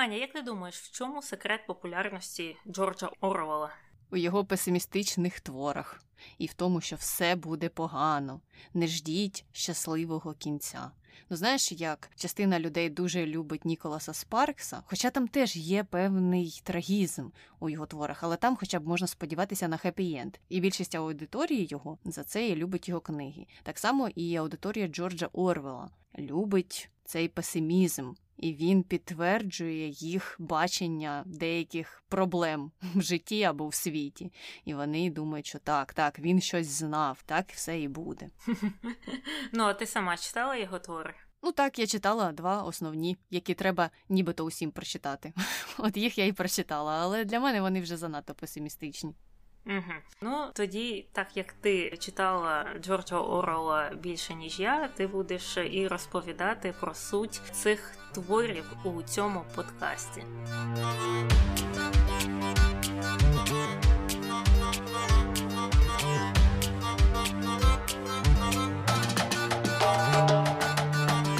Аня, як ти думаєш, в чому секрет популярності Джорджа Орвела? У його песимістичних творах і в тому, що все буде погано, не ждіть щасливого кінця. Ну, знаєш, як частина людей дуже любить Ніколаса Спаркса, хоча там теж є певний трагізм у його творах, але там хоча б можна сподіватися на хеппі-енд. І більшість аудиторії його за це і любить його книги. Так само і аудиторія Джорджа Орвела любить цей песимізм. І він підтверджує їх бачення деяких проблем в житті або в світі. І вони думають, що так, так, він щось знав, так все і буде. Ну, а ти сама читала його твори? Ну так, я читала два основні, які треба нібито усім прочитати. От їх я і прочитала, але для мене вони вже занадто песимістичні. Угу. Ну тоді, так як ти читала Джорджа Орла більше ніж я, ти будеш і розповідати про суть цих творів у цьому подкасті.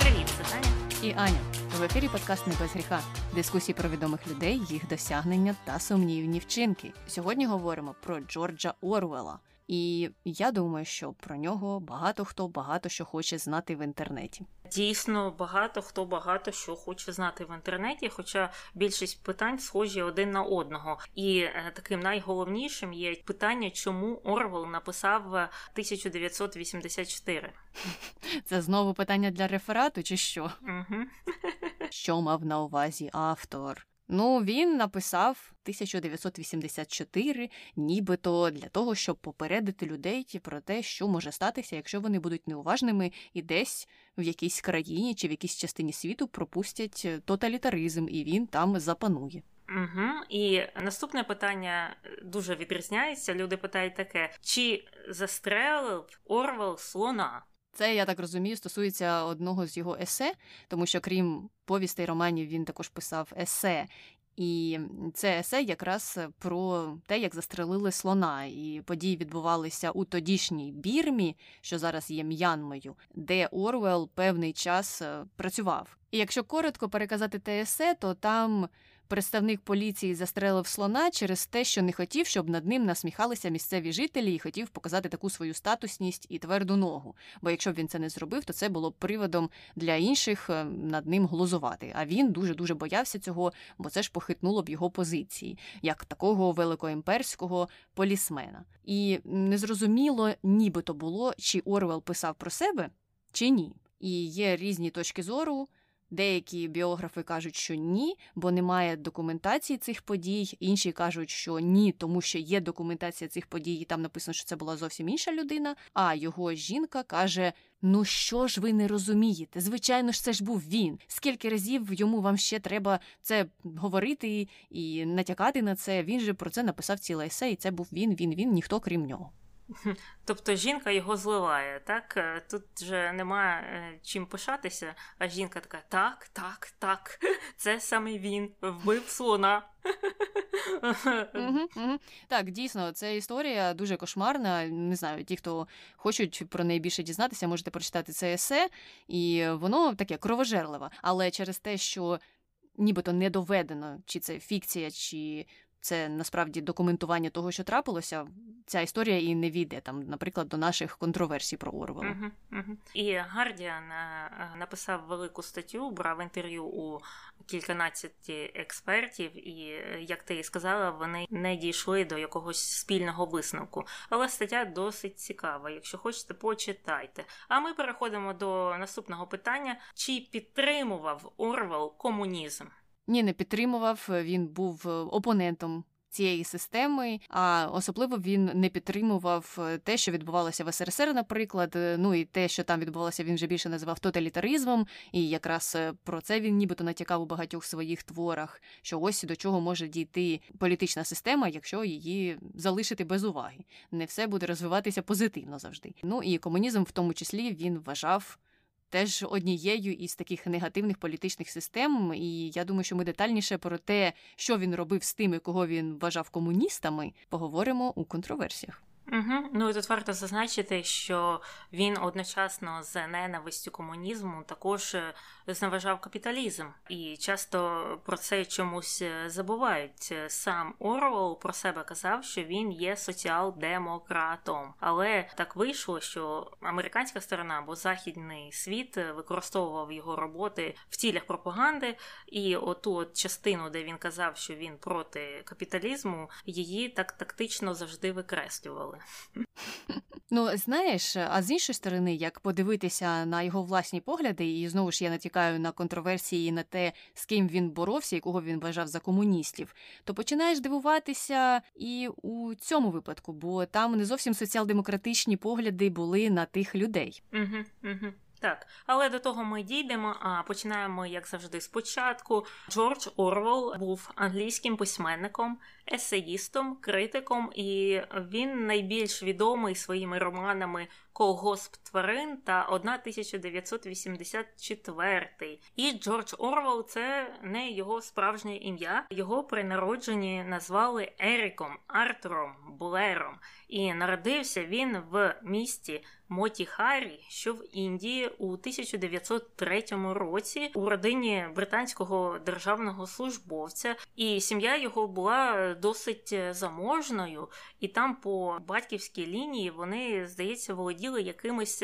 Привіт, це Таня. І Аня. В ефірі подкаст «Не без гріха. Дискусії про відомих людей, їх досягнення та сумнівні вчинки. Сьогодні говоримо про Джорджа Орвела. І я думаю, що про нього багато хто багато що хоче знати в інтернеті. Дійсно, багато хто багато що хоче знати в інтернеті, хоча більшість питань схожі один на одного. І е, таким найголовнішим є питання, чому Орвел написав 1984. Це знову питання для реферату, чи що? Угу. Що мав на увазі автор? Ну, він написав 1984, нібито для того, щоб попередити людей про те, що може статися, якщо вони будуть неуважними і десь в якійсь країні чи в якійсь частині світу пропустять тоталітаризм, і він там запанує. Угу. І наступне питання дуже відрізняється. Люди питають таке: чи застрелив Орвел слона? Це, я так розумію, стосується одного з його есе, тому що крім повістей романів він також писав есе. І це есе якраз про те, як застрелили слона, і події відбувалися у тодішній Бірмі, що зараз є М'янмою, де Орвел певний час е, працював. І якщо коротко переказати те есе, то там представник поліції застрелив слона через те, що не хотів, щоб над ним насміхалися місцеві жителі, і хотів показати таку свою статусність і тверду ногу. Бо якщо б він це не зробив, то це було б приводом для інших е, над ним глузувати. А він дуже дуже боявся цього, бо це ж похитнуло б його позиції, як такого великоімперського полісмена. І незрозуміло, нібито було, чи Орвел писав про себе, чи ні. І є різні точки зору. Деякі біографи кажуть, що ні, бо немає документації цих подій. Інші кажуть, що ні, тому що є документація цих подій, і там написано, що це була зовсім інша людина. А його жінка каже: Ну що ж ви не розумієте? Звичайно ж, це ж був він. Скільки разів йому вам ще треба це говорити і натякати на це? Він же про це написав ціле есе, і це був він, він, він, ніхто крім нього. Тобто жінка його зливає, так? Е, тут вже немає е, чим пишатися, а жінка така: так, так, так, це саме він вбив слона. Так, дійсно, це історія дуже кошмарна. Не знаю, ті, хто хочуть про неї більше дізнатися, можете прочитати це есе, і воно таке кровожерливе. Але через те, що нібито не доведено, чи це фікція, чи це насправді документування того, що трапилося, ця історія і не війде там, наприклад, до наших контроверсій про Орвела. Uh-huh, uh-huh. І Гардіан е, написав велику статтю, брав інтерв'ю у кільканадцяті експертів, і як ти і сказала, вони не дійшли до якогось спільного висновку. Але стаття досить цікава. Якщо хочете, почитайте. А ми переходимо до наступного питання: чи підтримував Орвел комунізм? Ні, не підтримував. Він був е, опонентом цієї системи, а особливо він не підтримував е, те, що відбувалося в СРСР, наприклад. Е, ну і те, що там відбувалося, він вже більше називав тоталітаризмом, і якраз про це він нібито натякав у багатьох своїх творах. Що ось до чого може дійти політична система, якщо її залишити без уваги. Не все буде розвиватися позитивно завжди. Ну і комунізм, в тому числі, він вважав теж однією із таких негативних політичних систем. І я думаю, що ми детальніше про те, що він робив з тими, кого він вважав комуністами, поговоримо у контроверсіях. Угу. Ну і тут варто зазначити, що він одночасно з ненавистю комунізму також е, зневажав капіталізм, і часто про це чомусь е, забувають. Сам Орвел про себе казав, що він є соціал-демократом, але так вийшло, що американська сторона або західний світ використовував його роботи в цілях пропаганди, і оту от частину, де він казав, що він проти капіталізму, її так тактично завжди викреслювали. Ну, знаєш, а з іншої сторони, як подивитися на його власні погляди, і знову ж я натякаю на контроверсії на те, з ким він боровся і кого він вважав за комуністів, то починаєш дивуватися і у цьому випадку, бо там не зовсім соціал-демократичні погляди були на тих людей. Угу, угу. Так, але до того ми дійдемо. А починаємо, як завжди, спочатку. Джордж Орвел був англійським письменником, есеїстом, критиком, і він найбільш відомий своїми романами Колгосп тварин та 1984. І Джордж Орвел це не його справжнє ім'я. Його при народженні назвали Еріком Артуром Булером. І народився він в місті Мотіхарі, що в Індії у 1903 році у родині британського державного службовця, і сім'я його була досить заможною, і там по батьківській лінії вони, здається, володіли якимись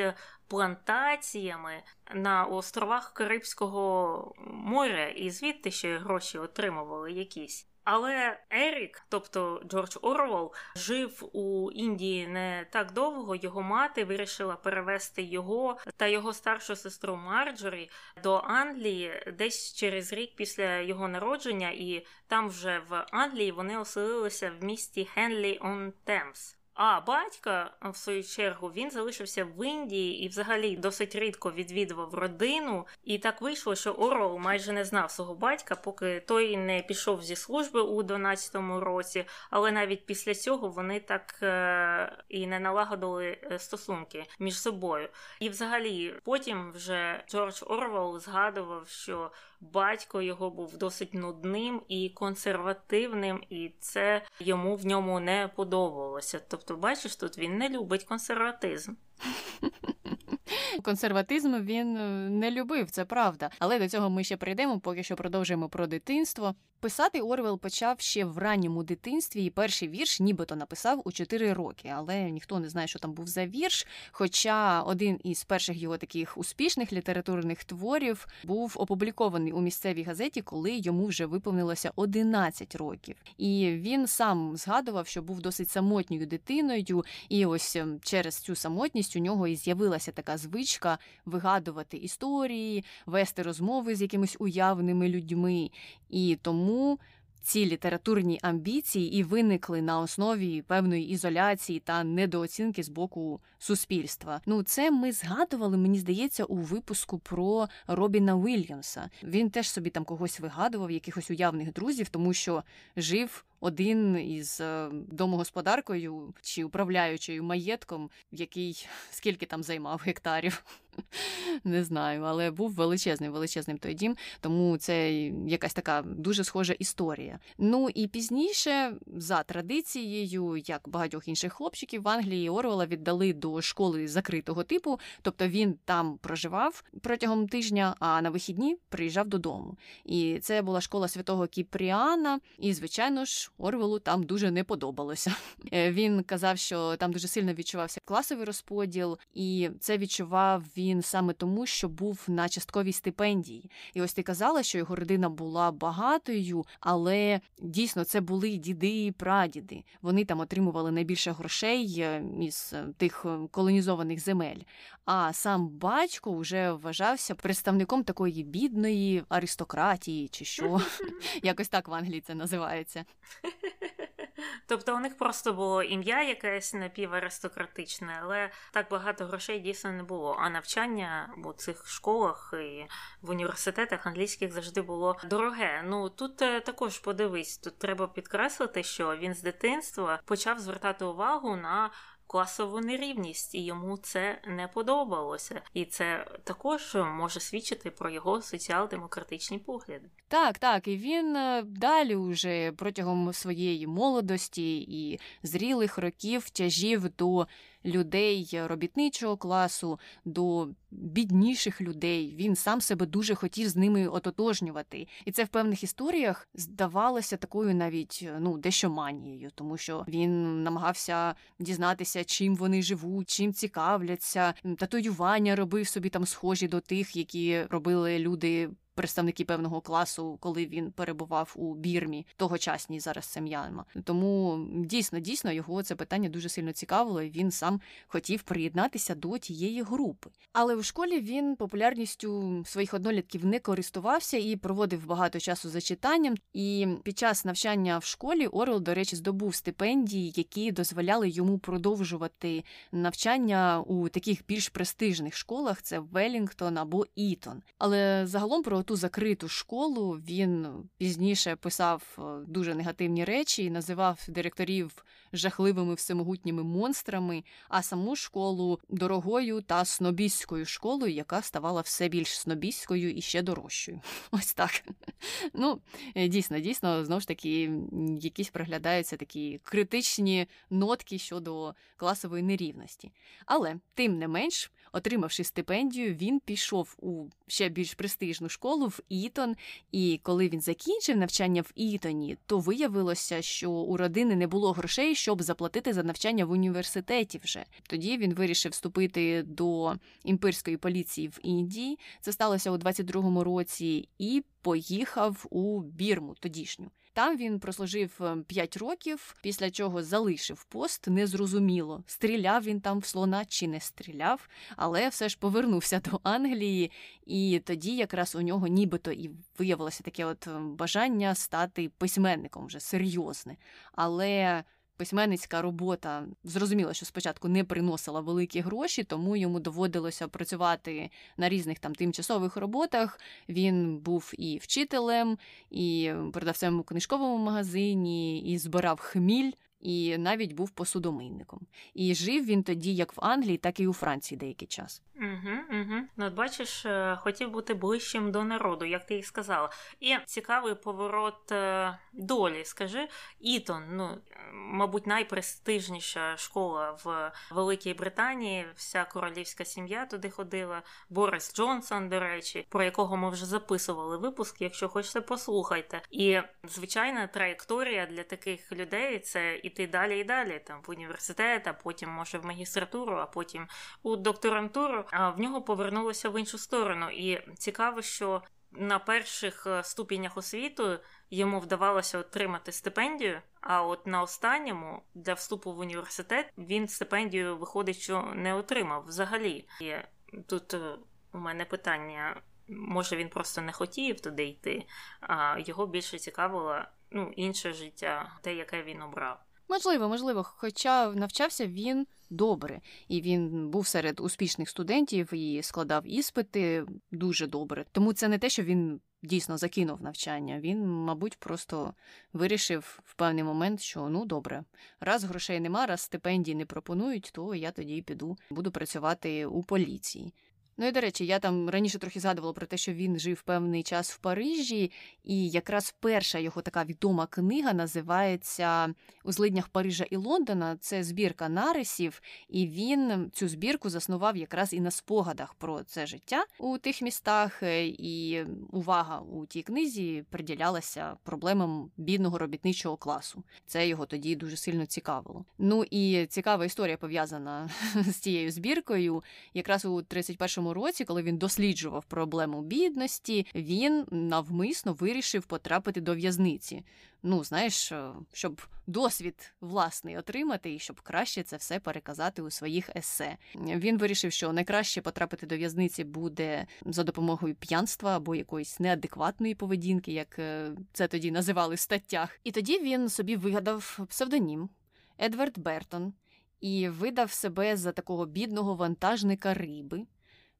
плантаціями на островах Карибського моря, і звідти ще гроші отримували якісь. Але Ерік, тобто Джордж Орвел, жив у Індії не так довго. Його мати вирішила перевести його та його старшу сестру Марджорі до Англії десь через рік після його народження, і там вже в Англії вони оселилися в місті Хенлі он Темс. А батька, в свою чергу, він залишився в Індії і, взагалі, досить рідко відвідував родину. І так вийшло, що Орел майже не знав свого батька, поки той не пішов зі служби у 12-му році. Але навіть після цього вони так е- і не налагодили е, стосунки між собою. І, взагалі, потім вже Джордж Орвел згадував, що батько його був досить нудним і консервативним, і це йому в ньому не подобалося. Тобто, бачиш, тут він не любить консерватизм. Консерватизм він е, не любив, це правда. Але до цього ми ще прийдемо, поки що продовжуємо про дитинство. Писати Орвел почав ще в ранньому дитинстві, і перший вірш нібито написав у 4 роки, але ніхто не знає, що там був за вірш. Хоча один із перших його таких успішних літературних творів був опублікований у місцевій газеті, коли йому вже виповнилося 11 років. І він сам згадував, що був досить самотньою дитиною, і ось ем, через цю самотність у нього і з'явилася така звичка вигадувати історії, вести розмови з якимись уявними людьми. І тому ці літературні амбіції і виникли на основі певної ізоляції та недооцінки з боку суспільства. Ну, це ми згадували, мені здається, у випуску про Робіна Вільямса. Він теж собі там когось вигадував, якихось уявних друзів, тому що жив один із е, домогосподаркою чи управляючою маєтком, який скільки там займав гектарів. Не знаю, але був величезним, величезним той дім, тому це якась така дуже схожа історія. Ну і пізніше, за традицією, як багатьох інших хлопчиків, в Англії Орвела віддали до школи закритого типу, тобто він там проживав протягом тижня, а на вихідні приїжджав додому. І це була школа святого Кіпріана, і, звичайно ж, Орвелу там дуже не подобалося. Е, він казав, що там дуже сильно відчувався класовий розподіл, і це відчував він саме тому, що був на частковій стипендії. І ось ти казала, що його родина була багатою, але дійсно це були діди і прадіди. Вони там отримували найбільше грошей е, із е, тих колонізованих земель. А сам батько вже вважався представником такої бідної аристократії, чи що якось так в Англії це називається. Тобто у них просто було ім'я якесь напіваристократичне, але так багато грошей дійсно не було. А навчання у цих школах і в університетах англійських завжди було дороге. Ну тут е, також подивись, тут треба підкреслити, що він з дитинства почав звертати увагу на класову нерівність, і йому це не подобалося. І це також може свідчити про його соціал-демократичні погляди. Так, так, і він е, далі уже протягом своєї молодості і зрілих років тяжів до людей робітничого класу, до бідніших людей. Він сам себе дуже хотів з ними ототожнювати. І це в певних історіях здавалося такою навіть ну дещо манією, тому що він намагався дізнатися, чим вони живуть, чим цікавляться. Татуювання робив собі там схожі до тих, які робили люди представники певного класу, коли він перебував у Бірмі, тогочасній зараз це М'янма. Тому дійсно, дійсно його це питання дуже сильно цікавило. і Він сам хотів приєднатися до тієї групи. Але у школі він популярністю своїх однолітків не користувався і проводив багато часу за читанням. І під час навчання в школі Орел, до речі, здобув стипендії, які дозволяли йому продовжувати навчання у таких більш престижних школах: це Велінгтон або Ітон. Але загалом про ту закриту школу він пізніше писав е, дуже негативні речі і називав директорів жахливими всемогутніми монстрами, а саму школу дорогою та снобістською школою, яка ставала все більш снобістською і ще дорожчою. Ось так. Ну, е, дійсно, дійсно, знову ж таки, якісь проглядаються такі критичні нотки щодо класової нерівності. Але тим не менш. Отримавши стипендію, він пішов у ще більш престижну школу в Ітон. І коли він закінчив навчання в Ітоні, то виявилося, що у родини не було грошей, щоб заплатити за навчання в університеті. Вже тоді він вирішив вступити до імперської поліції в Індії. Це сталося у 22-му році, і поїхав у Бірму тодішню. Там він прослужив 5 е, років, після чого залишив пост. Незрозуміло, стріляв він там в слона чи не стріляв, але все ж повернувся до Англії, і тоді якраз у нього нібито і виявилося таке от е, бажання стати письменником вже серйозне. Але письменницька робота зрозуміло, що спочатку не приносила великі гроші, тому йому доводилося працювати на різних там тимчасових роботах. Він був і вчителем, і продавцем у книжковому магазині, і збирав хміль і навіть був посудомийником. І жив він тоді як в Англії, так і у Франції деякий час. Угу, угу. Ну, от бачиш, е, хотів бути ближчим до народу, як ти і сказала. І цікавий поворот е, долі. Скажи, Ітон, ну мабуть, найпрестижніша школа в Великій Британії. Вся королівська сім'я туди ходила. Борис Джонсон, до речі, про якого ми вже записували випуск. Якщо хочете, послухайте. І звичайна траєкторія для таких людей це іти далі і далі, там в університет, а потім може в магістратуру, а потім у докторантуру. А в нього повернулося в іншу сторону. І цікаво, що на перших е, ступенях освіту йому вдавалося отримати стипендію. А от на останньому для вступу в університет він стипендію виходить, що не отримав взагалі. І тут е, у мене питання. Може, він просто не хотів туди йти, а його більше цікавило ну, інше життя, те, яке він обрав. Можливо, можливо, хоча навчався він добре, і він був серед успішних студентів і складав іспити дуже добре. Тому це не те, що він дійсно закинув навчання. Він, мабуть, просто вирішив в певний момент, що ну добре, раз грошей нема, раз стипендій не пропонують, то я тоді піду, буду працювати у поліції. Ну і до речі, я там раніше трохи згадувала про те, що він жив певний час в Парижі, і якраз перша його така відома книга називається У злиднях Парижа і Лондона. Це збірка нарисів, і він цю збірку заснував якраз і на спогадах про це життя у тих містах. Е, і увага у тій книзі приділялася проблемам бідного робітничого класу. Це його тоді дуже сильно цікавило. Ну і цікава історія пов'язана з цією збіркою, якраз у 31 році, коли він досліджував проблему бідності, він навмисно вирішив потрапити до в'язниці. Ну, знаєш, е, щоб досвід власний отримати і щоб краще це все переказати у своїх есе. Він вирішив, що найкраще потрапити до в'язниці буде за допомогою п'янства або якоїсь неадекватної поведінки, як е, це тоді називали в статтях. І тоді він собі вигадав псевдонім Едвард Бертон і видав себе за такого бідного вантажника риби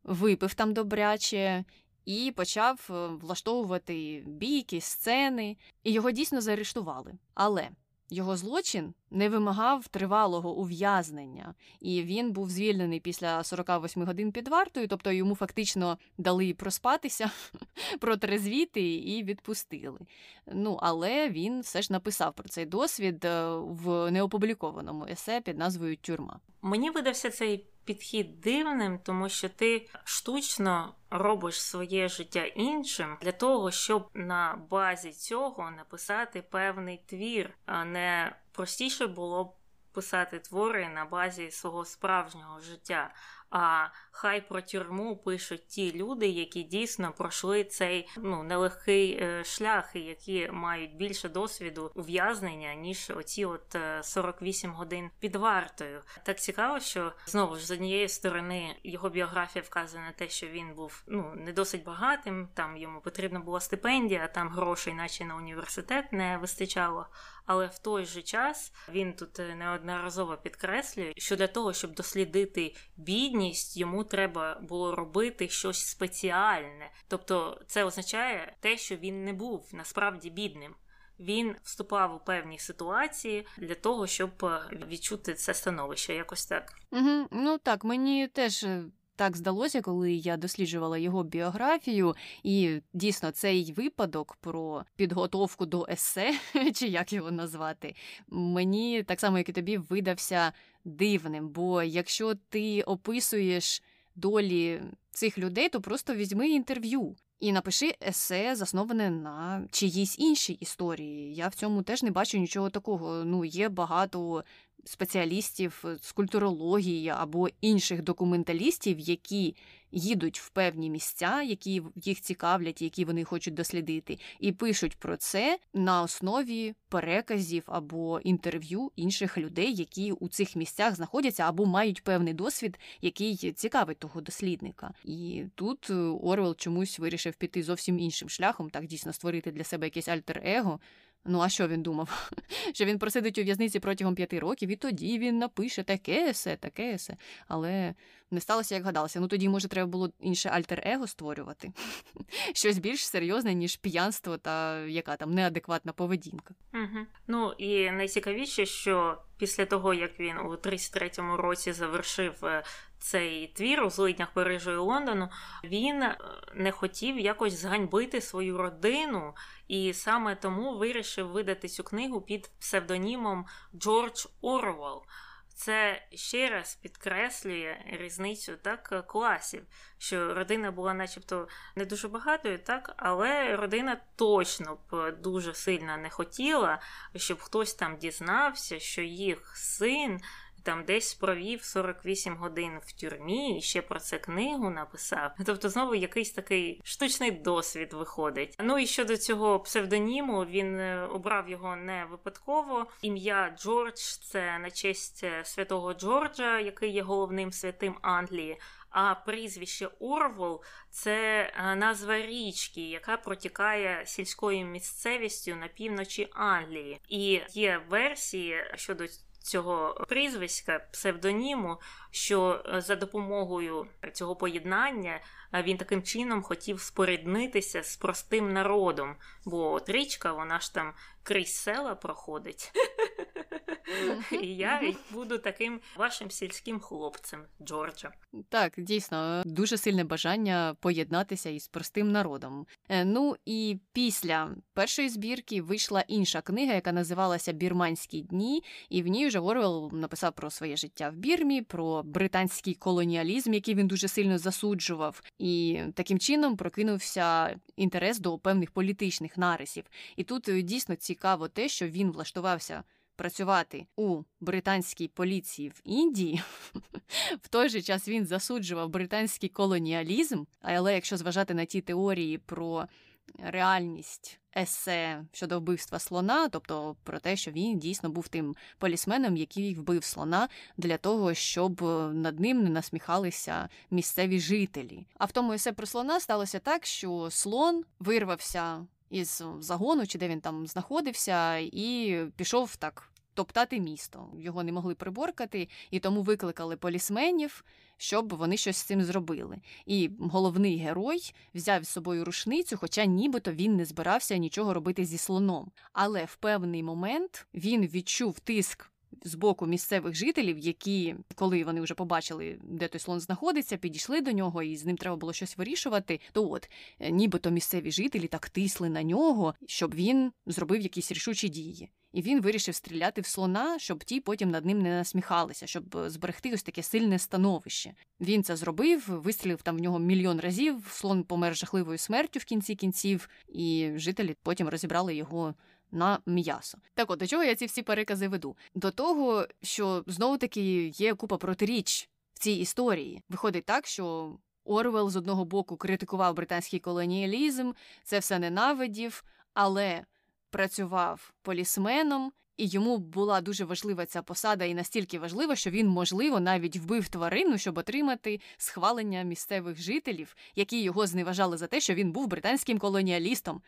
випив там добряче і почав е, влаштовувати бійки, сцени, і його дійсно заарештували. Але його злочин не вимагав тривалого ув'язнення, і він був звільнений після 48 годин під вартою, тобто йому фактично дали проспатися, протрезвіти і відпустили. Ну, але він все ж написав про цей досвід е, в неопублікованому есе під назвою Тюрма. Мені видався цей підхід дивним, тому що ти штучно робиш своє життя іншим для того, щоб на базі цього написати певний твір, а не простіше було б писати твори на базі свого справжнього життя. А хай про тюрму пишуть ті люди, які дійсно пройшли цей ну нелегкий е, шлях, і які мають більше досвіду ув'язнення, ніж оці от 48 е, годин під вартою. Так цікаво, що знову ж з однієї сторони його біографія вказує на те, що він був ну не досить багатим. Там йому потрібна була стипендія, там грошей, наче на університет, не вистачало. Але в той же час він тут е, неодноразово підкреслює, що для того, щоб дослідити бідність, йому треба було робити щось спеціальне. Тобто, це означає те, що він не був насправді бідним. Він вступав у певні ситуації для того, щоб е, відчути це становище, якось так. Угу, Ну так, мені теж е, так здалося, коли я досліджувала його біографію, і дійсно цей випадок про підготовку до есе, чи як його назвати, мені так само, як і тобі, видався дивним. Бо якщо ти описуєш долі цих людей, то просто візьми інтерв'ю. І напиши есе, засноване на чиїсь іншій історії. Я в цьому теж не бачу нічого такого. Ну, є багато спеціалістів з культурології або інших документалістів, які їдуть в певні місця, які їх цікавлять, які вони хочуть дослідити, і пишуть про це на основі переказів або інтерв'ю інших людей, які у цих місцях знаходяться або мають певний досвід, який цікавить того дослідника. І тут Орвел чомусь вирішив піти зовсім іншим шляхом, так дійсно створити для себе якесь альтер-его. Ну, а що він думав? Що він просидить у в'язниці протягом п'яти років, і тоді він напише таке есе, таке есе. Але не сталося, як гадалося. Ну тоді, може, треба було інше альтер-его створювати. Щось більш серйозне, ніж п'янство та яка там неадекватна поведінка. Угу. Ну і найцікавіше, що після того, як він у 33-му році завершив е, цей твір у злиднях Парижу і Лондону, він е, не хотів якось зганьбити свою родину, і саме тому вирішив видати цю книгу під псевдонімом Джордж Орвел. Це ще раз підкреслює різницю так класів, що родина була, начебто, не дуже багатою, так, але родина точно б дуже сильно не хотіла, щоб хтось там дізнався, що їх син там десь провів 48 годин в тюрмі і ще про це книгу написав. Тобто, знову якийсь такий штучний досвід виходить. Ну і щодо цього псевдоніму, він е, обрав його не випадково. Ім'я Джордж це на честь е, святого Джорджа, який є головним святим Англії. А прізвище Орвол це е, назва річки, яка протікає сільською місцевістю на півночі Англії. І є версії щодо цього прізвиська, псевдоніму, що е, за допомогою цього поєднання е, він таким чином хотів споріднитися з простим народом, бо от річка, вона ж там крізь села проходить. І я буду таким вашим сільським хлопцем, Джорджа. Так, дійсно, дуже сильне бажання поєднатися із простим народом. Е, ну і після першої збірки вийшла інша книга, яка називалася Бірманські дні, і в ній вже Орвел написав про своє життя в Бірмі, про британський колоніалізм, який він дуже сильно засуджував, і таким чином прокинувся інтерес до певних політичних нарисів. І тут е, дійсно цікаво те, що він влаштувався працювати у британській поліції в Індії, в той же час він засуджував британський колоніалізм. Але якщо зважати на ті теорії про реальність есе щодо вбивства слона, тобто про те, що він дійсно був тим полісменом, який вбив слона для того, щоб над ним не насміхалися місцеві жителі. А в тому есе про слона сталося так, що слон вирвався із загону, чи де він там знаходився, і пішов так топтати місто. Його не могли приборкати, і тому викликали полісменів, щоб вони щось з цим зробили. І головний герой взяв з собою рушницю, хоча нібито він не збирався нічого робити зі слоном. Але в певний момент він відчув тиск з боку місцевих жителів, які, коли вони вже побачили, де той слон знаходиться, підійшли до нього, і з ним треба було щось вирішувати. То от е, нібито місцеві жителі так тисли на нього, щоб він зробив якісь рішучі дії. І він вирішив стріляти в слона, щоб ті потім над ним не насміхалися, щоб зберегти ось таке сильне становище. Він це зробив, вистрілив там в нього мільйон разів. Слон помер жахливою смертю в кінці кінців, і жителі потім розібрали його на м'ясо. Так от до чого я ці всі перекази веду? До того, що знову таки є купа протиріч в цій історії. Виходить так, що Орвел з одного боку критикував британський колоніалізм, це все ненавидів, але працював полісменом і йому була дуже важлива ця посада, і настільки важлива, що він, можливо, навіть вбив тварину, щоб отримати схвалення місцевих жителів, які його зневажали за те, що він був британським колоніалістом,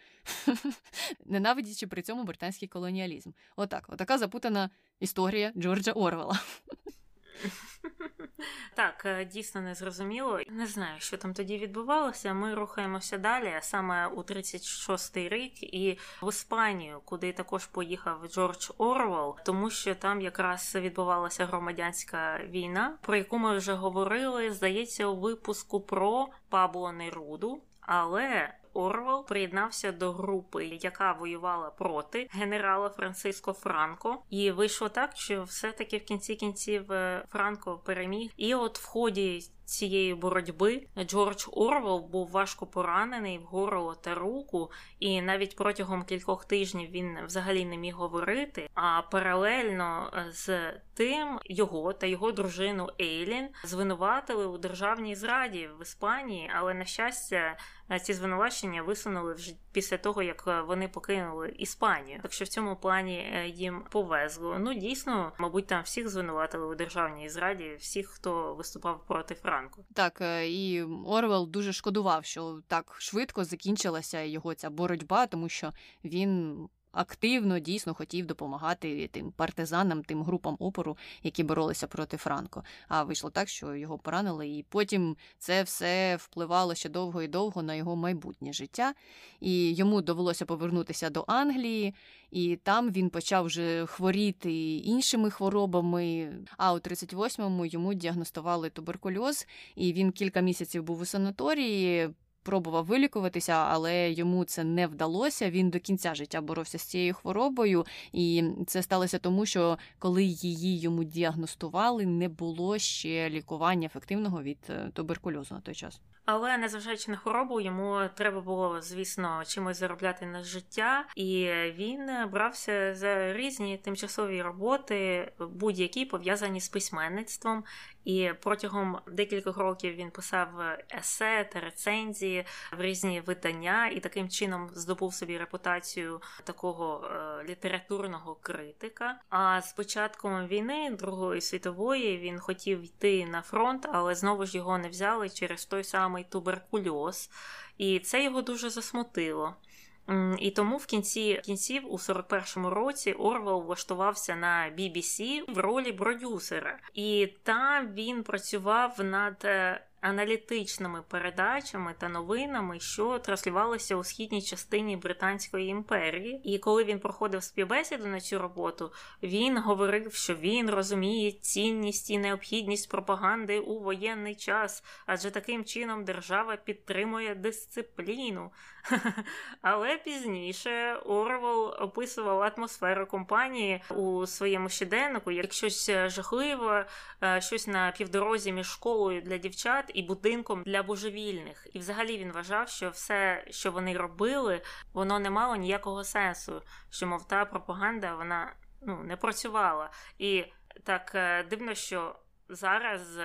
ненавидячи при цьому британський колоніалізм. Отак, отака запутана історія Джорджа Орвела. Так, е, дійсно не зрозуміло. Не знаю, що там тоді відбувалося. Ми рухаємося далі, саме у 36-й рік, і в Іспанію, куди також поїхав Джордж Орвел, тому що там якраз відбувалася громадянська війна, про яку ми вже говорили. Здається, у випуску про Пабло Неруду. Але Орвел приєднався до групи, яка воювала проти генерала Франциско Франко, і вийшло так, що все-таки в кінці кінців е, Франко переміг. І от в ході цієї боротьби Джордж Орвел був важко поранений в горло та руку, і навіть протягом кількох тижнів він взагалі не міг говорити. А паралельно з тим його та його дружину Ейлін звинуватили у державній зраді в Іспанії, але на щастя. Ці звинувачення висунули вже після того, як вони покинули Іспанію. Так що в цьому плані е, їм повезло. Ну дійсно, мабуть, там всіх звинуватили у державній зраді, всіх, хто виступав проти Франції. Франко. Так, е, і Орвел дуже шкодував, що так швидко закінчилася його ця боротьба, тому що він активно дійсно хотів допомагати тим партизанам, тим групам опору, які боролися проти Франко. А вийшло так, що його поранили, і потім це все впливало ще довго і довго на його майбутнє життя. І йому довелося повернутися до Англії, і там він почав вже хворіти іншими хворобами. А у 38-му йому діагностували туберкульоз, і він кілька місяців був у санаторії пробував вилікуватися, але йому це не вдалося. Він до кінця життя боровся з цією хворобою, і це сталося тому, що коли її йому діагностували, не було ще лікування ефективного від е, туберкульозу на той час. Але незважаючи на хворобу, йому треба було, звісно, чимось заробляти на життя, і він брався за різні тимчасові роботи, будь-які пов'язані з письменництвом. І протягом декількох років він писав есе та рецензії в різні видання, і таким чином здобув собі репутацію такого е, літературного критика. А з початком війни Другої світової він хотів йти на фронт, але знову ж його не взяли через той самий туберкульоз, і це його дуже засмутило. І тому в кінці кінців, у 41-му році, Орвел влаштувався на BBC в ролі продюсера, і там він працював над е, аналітичними передачами та новинами, що транслювалися у східній частині Британської імперії. І коли він проходив співбесіду на цю роботу, він говорив, що він розуміє цінність і необхідність пропаганди у воєнний час, адже таким чином держава підтримує дисципліну. Але пізніше Орвел описував атмосферу компанії у своєму щоденнику як щось жахливе, е, щось на півдорозі між школою для дівчат і будинком для божевільних. І взагалі він вважав, що все, що вони робили, воно не мало ніякого сенсу. Що, мов та пропаганда, вона ну, не працювала. І так е, дивно, що зараз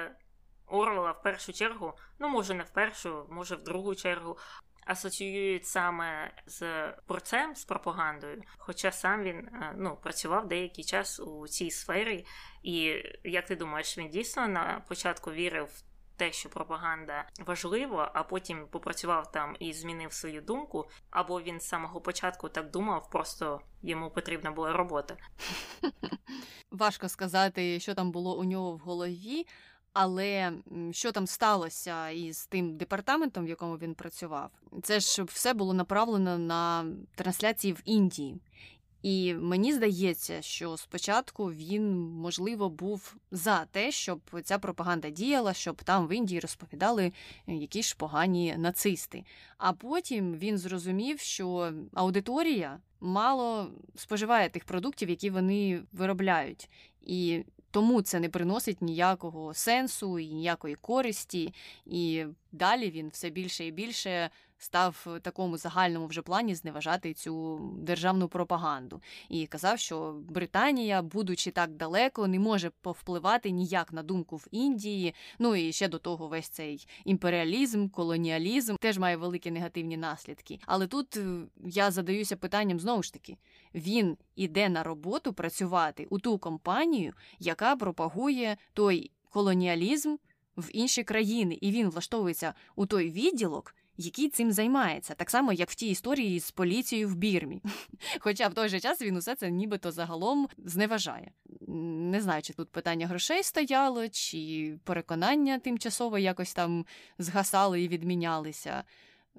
Орвела в першу чергу, ну може не в першу, може в другу чергу. Асоціюють саме з борцем з пропагандою, хоча сам він е, ну, працював деякий час у цій сфері. І як ти думаєш, він дійсно на початку вірив в те, що пропаганда важлива, а потім попрацював там і змінив свою думку, або він з самого початку так думав, просто йому потрібна була робота. Важко сказати, що там було у нього в голові. Але що там сталося із тим департаментом, в якому він працював, це ж все було направлено на трансляції в Індії. І мені здається, що спочатку він, можливо, був за те, щоб ця пропаганда діяла, щоб там в Індії розповідали е, якісь погані нацисти. А потім він зрозумів, що аудиторія мало споживає тих продуктів, які вони виробляють. І тому це не приносить ніякого сенсу і ніякої користі. І далі він все більше і більше став в такому загальному вже плані зневажати цю державну пропаганду і казав, що Британія, будучи так далеко, не може повпливати ніяк на думку в Індії. Ну і ще до того весь цей імперіалізм, колоніалізм теж має великі негативні наслідки. Але тут е, я задаюся питанням знову ж таки: він іде на роботу працювати у ту компанію, яка пропагує той колоніалізм в інші країни, і він влаштовується у той відділок який цим займається, так само, як в тій історії з поліцією в Бірмі. Хоча в той же час він усе це нібито загалом зневажає. Не знаю, чи тут питання грошей стояло, чи переконання тимчасово якось там згасали і відмінялися.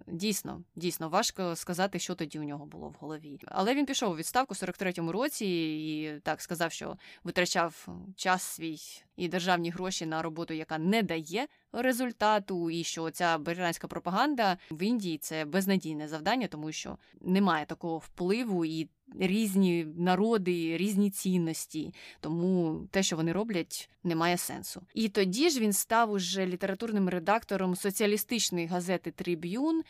Дійсно, дійсно, важко сказати, що тоді у нього було в голові. Але він пішов у відставку в 43-му році і так сказав, що витрачав час свій і державні гроші на роботу, яка не дає результату, і що ця британська пропаганда в Індії це безнадійне завдання, тому що немає такого впливу і різні народи, різні цінності. Тому те, що вони роблять, не має сенсу. І тоді ж він став уже літературним редактором соціалістичної газети Триб'юн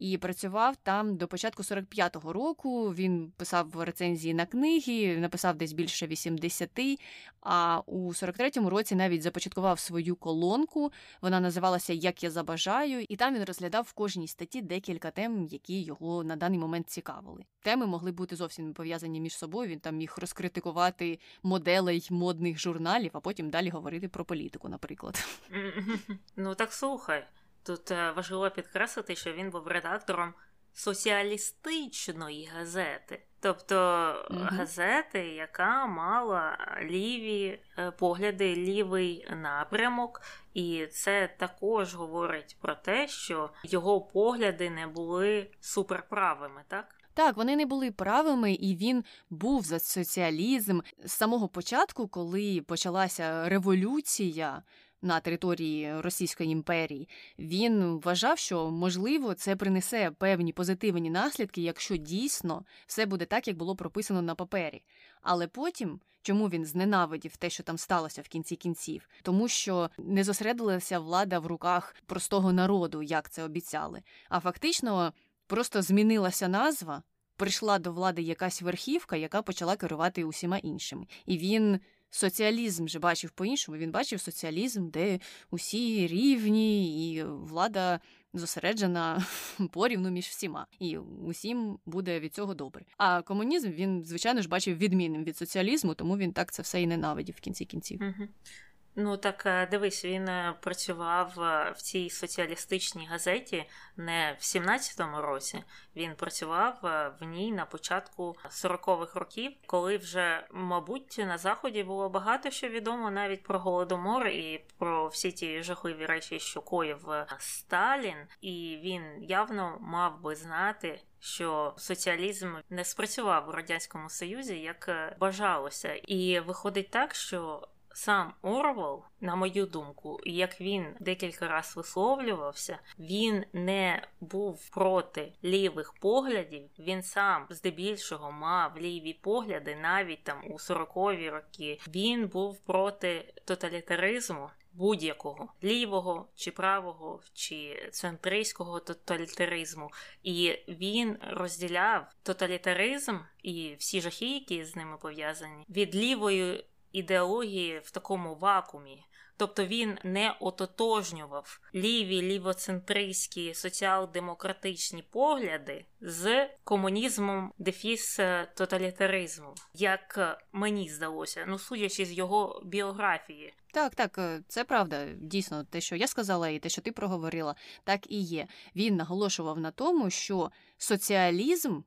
і працював там до початку 45-го року. Він писав рецензії на книги, написав десь більше 80, А у 43-му році навіть започаткував свою колонку. Вона називалася Як я забажаю, і там він розглядав в кожній статті декілька тем, які його на даний момент цікавили. Теми могли бути зовсім пов'язані між собою. Він там міг розкритикувати моделей модних журналів, а потім далі говорити про політику, наприклад. Ну так слухай. Тут е, важливо підкреслити, що він був редактором соціалістичної газети, тобто mm-hmm. газети, яка мала ліві е, погляди, лівий напрямок, і це також говорить про те, що його погляди не були суперправими, так? Так, вони не були правими, і він був за соціалізм з самого початку, коли почалася революція на території Російської імперії, він вважав, що можливо це принесе певні позитивні наслідки, якщо дійсно все буде так, як було прописано на папері. Але потім. Чому він зненавидів те, що там сталося в кінці кінців? Тому що не зосередилася влада в руках простого народу, як це обіцяли. А фактично просто змінилася назва, прийшла до влади якась верхівка, яка почала керувати усіма іншими. І він соціалізм же бачив по-іншому. Він бачив соціалізм, де усі рівні, і влада зосереджена порівну між всіма, і усім буде від цього добре. А комунізм він, звичайно ж, бачив відмінним від соціалізму, тому він так це все і ненавидів в кінці кінців. Ну так е, дивись, він е, працював е, в цій соціалістичній газеті не в 17-му році. Він працював в ній на початку 40-х років, коли вже, мабуть, на заході було багато що відомо навіть про голодомор і про всі ті жахливі речі, що коїв Сталін, і він явно мав би знати. Що соціалізм не спрацював у радянському союзі як бажалося, і виходить так, що сам Орвел, на мою думку, як він декілька разів висловлювався, він не був проти лівих поглядів. Він сам здебільшого мав ліві погляди, навіть там у 40-ві роки. Він був проти тоталітаризму. Будь-якого лівого чи правого чи центристського тоталітаризму, і він розділяв тоталітаризм і всі жахи, які з ними пов'язані від лівої ідеології в такому вакуумі. Тобто він не ототожнював ліві лівоцентристські соціал-демократичні погляди з комунізмом дефіс тоталітаризму, як мені здалося, ну судячи з його біографії. Так, так, е, це правда. Дійсно, те, що я сказала, і те, що ти проговорила, так і є. Він наголошував на тому, що соціалізм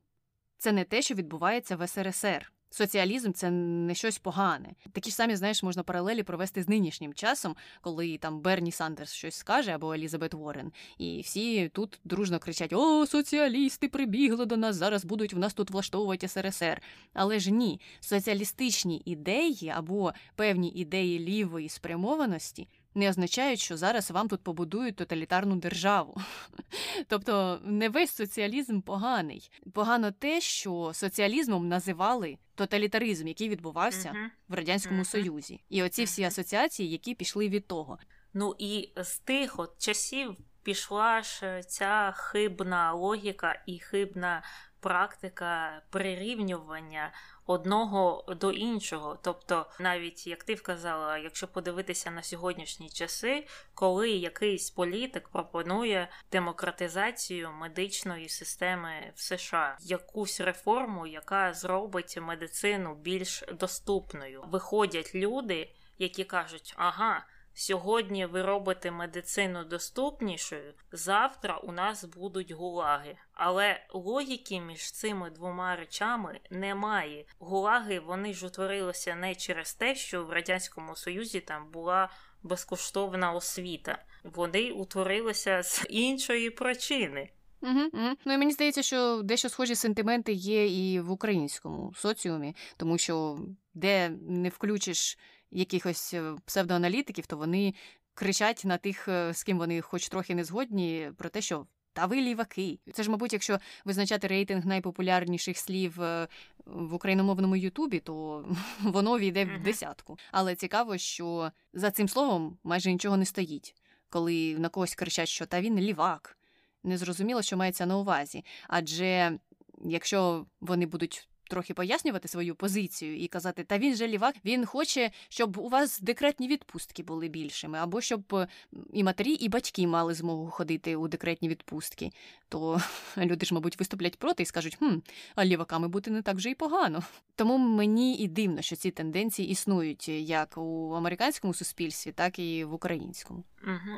це не те, що відбувається в СРСР соціалізм це не щось погане. Такі ж самі, знаєш, можна паралелі провести з нинішнім часом, коли там Берні Сандерс щось скаже або Елізабет Уоррен, і всі тут дружно кричать: О, соціалісти прибігли до нас, зараз будуть в нас тут влаштовувати СРСР. Але ж ні, соціалістичні ідеї або певні ідеї лівої спрямованості не означають, що зараз вам тут побудують тоталітарну державу. Тобто не весь соціалізм поганий. Погано те, що соціалізмом називали тоталітаризм, який відбувався uh-huh. в радянському uh-huh. союзі, і оці всі асоціації, які пішли від того. Ну і з тих от часів пішла ж ця хибна логіка і хибна практика прирівнювання одного до іншого. Тобто, навіть як ти вказала, якщо подивитися на сьогоднішні часи, коли якийсь політик пропонує демократизацію медичної системи в США, якусь реформу, яка зробить медицину більш доступною, виходять люди, які кажуть, ага. Сьогодні ви робите медицину доступнішою, завтра у нас будуть гулаги. Але логіки між цими двома речами немає. Гулаги вони ж утворилися не через те, що в Радянському Союзі там була безкоштовна освіта. Вони утворилися з іншої причини. Угу, угу. Ну і мені здається, що дещо схожі сентименти є і в українському соціумі, тому що де не включиш якихось е, псевдоаналітиків, то вони кричать на тих, е, з ким вони хоч трохи не згодні, про те, що. Та ви ліваки. Це ж, мабуть, якщо визначати рейтинг найпопулярніших слів е, в україномовному Ютубі, то воно війде в десятку. Але цікаво, що за цим словом майже нічого не стоїть, коли на когось кричать, що та він лівак. Незрозуміло, що мається на увазі. Адже якщо вони будуть трохи пояснювати свою позицію і казати, та він же лівак, він хоче, щоб у вас декретні відпустки були більшими, або щоб і матері, і батьки мали змогу ходити у декретні відпустки. То люди ж, мабуть, виступлять проти і скажуть, хм, а ліваками бути не так вже і погано. Тому мені і дивно, що ці тенденції існують як у американському суспільстві, так і в українському.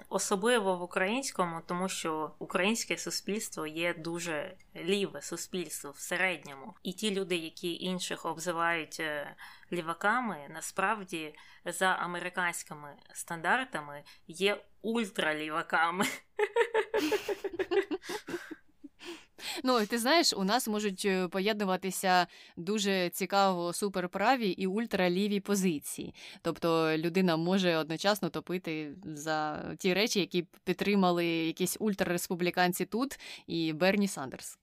Особливо в українському, тому що українське суспільство є дуже ліве суспільство в середньому, і ті люди, які інших обзивають е, ліваками, насправді за американськими стандартами є ультраліваками. Ну, ти знаєш, у нас можуть е, поєднуватися дуже цікаво суперправі і ультраліві позиції. Тобто людина може одночасно топити за ті речі, які підтримали якісь ультрареспубліканці тут і Берні Сандерс.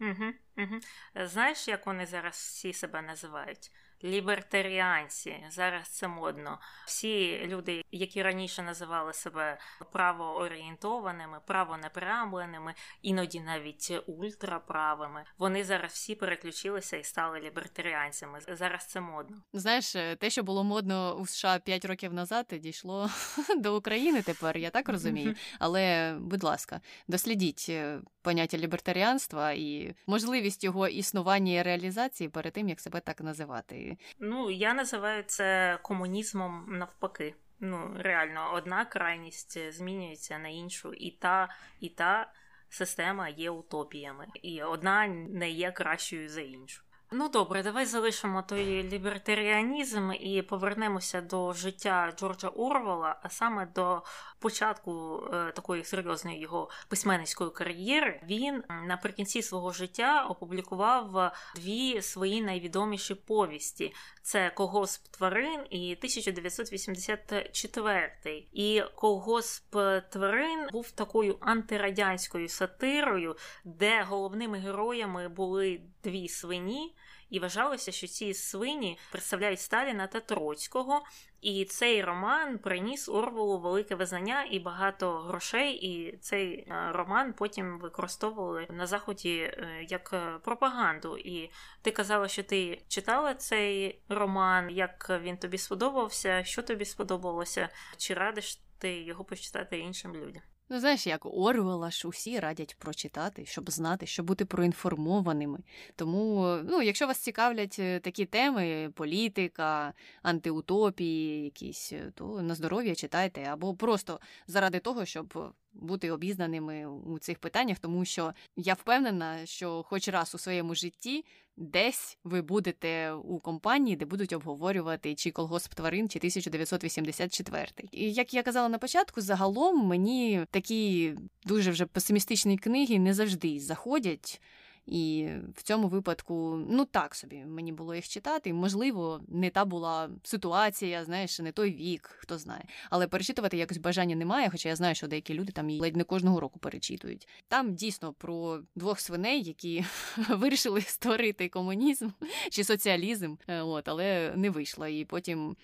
Угу, угу. Знаєш, як вони зараз всі себе називають? Лібертаріанці. Зараз це модно. Всі люди, які раніше називали себе правоорієнтованими, правонепрямленими, іноді навіть ультраправими, вони зараз всі переключилися і стали лібертаріанцями. Зараз це модно. Знаєш, те, що було модно у США 5 років назад, дійшло до України тепер. Я так розумію. Але, будь ласка, дослідіть е, поняття лібертаріанства і можливість його існування і реалізації перед тим, як себе так називати. Ну, я називаю це комунізмом навпаки. Ну, реально, одна крайність змінюється на іншу, і та, і та система є утопіями, і одна не є кращою за іншу. Ну добре, давай залишимо той лібертаріанізм і повернемося до життя Джорджа Орвела, а саме до початку е, такої серйозної його письменницької кар'єри. Він наприкінці свого життя опублікував дві свої найвідоміші повісті: це Когосп тварин і 1984. І Когосп тварин був такою антирадянською сатирою, де головними героями були дві свині і вважалося, що ці свині представляють Сталіна та Троцького. І цей роман приніс Орвелу велике визнання і багато грошей. І цей е, роман потім використовували на заході е, як е, пропаганду. І ти казала, що ти читала цей роман, як він тобі сподобався, що тобі сподобалося, чи радиш ти його почитати іншим людям? Ну, знаєш, як Орвела ж усі радять прочитати, щоб знати, щоб бути проінформованими. Тому, ну, якщо вас цікавлять е, такі теми, політика, антиутопії, якісь, е, то на здоров'я читайте, або просто заради того, щоб бути обізнаними у цих питаннях, тому що я впевнена, що хоч раз у своєму житті десь ви будете у компанії, де будуть обговорювати чи колгосп тварин, чи 1984. І як я казала на початку, загалом мені такі дуже вже песимістичні книги не завжди заходять. І в цьому випадку, ну так собі, мені було їх читати. Можливо, не та була ситуація, знаєш, не той вік, хто знає. Але перечитувати якось бажання немає, хоча я знаю, що деякі люди там і ледь не кожного року перечитують. Там дійсно про двох свиней, які вирішили створити комунізм чи соціалізм, е, от, але не вийшло. І потім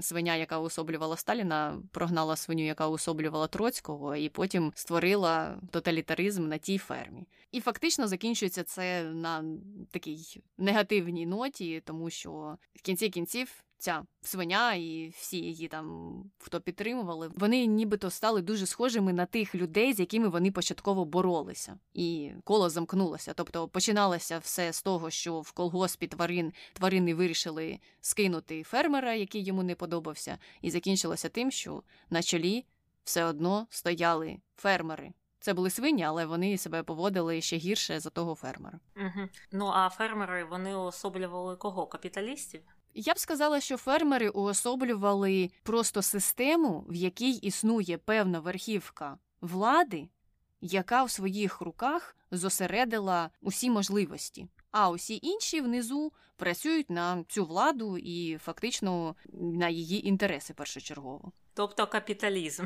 свиня, яка особлювала Сталіна, прогнала свиню, яка особлювала Троцького, і потім створила тоталітаризм на тій фермі. І фактично закінчується це на такій негативній ноті, тому що в кінці кінців ця свиня і всі її там, хто підтримували, вони нібито стали дуже схожими на тих людей, з якими вони початково боролися, і коло замкнулося. Тобто починалося все з того, що в колгоспі тварин тварини вирішили скинути фермера, який йому не подобався, і закінчилося тим, що на чолі все одно стояли фермери. Це були свині, але вони себе поводили ще гірше за того фермера. Угу. Ну а фермери вони особлювали кого? Капіталістів? Я б сказала, що фермери уособлювали просто систему, в якій існує певна верхівка влади, яка в своїх руках зосередила усі можливості. А усі інші внизу працюють на цю владу і фактично на її інтереси першочергово. Тобто капіталізм.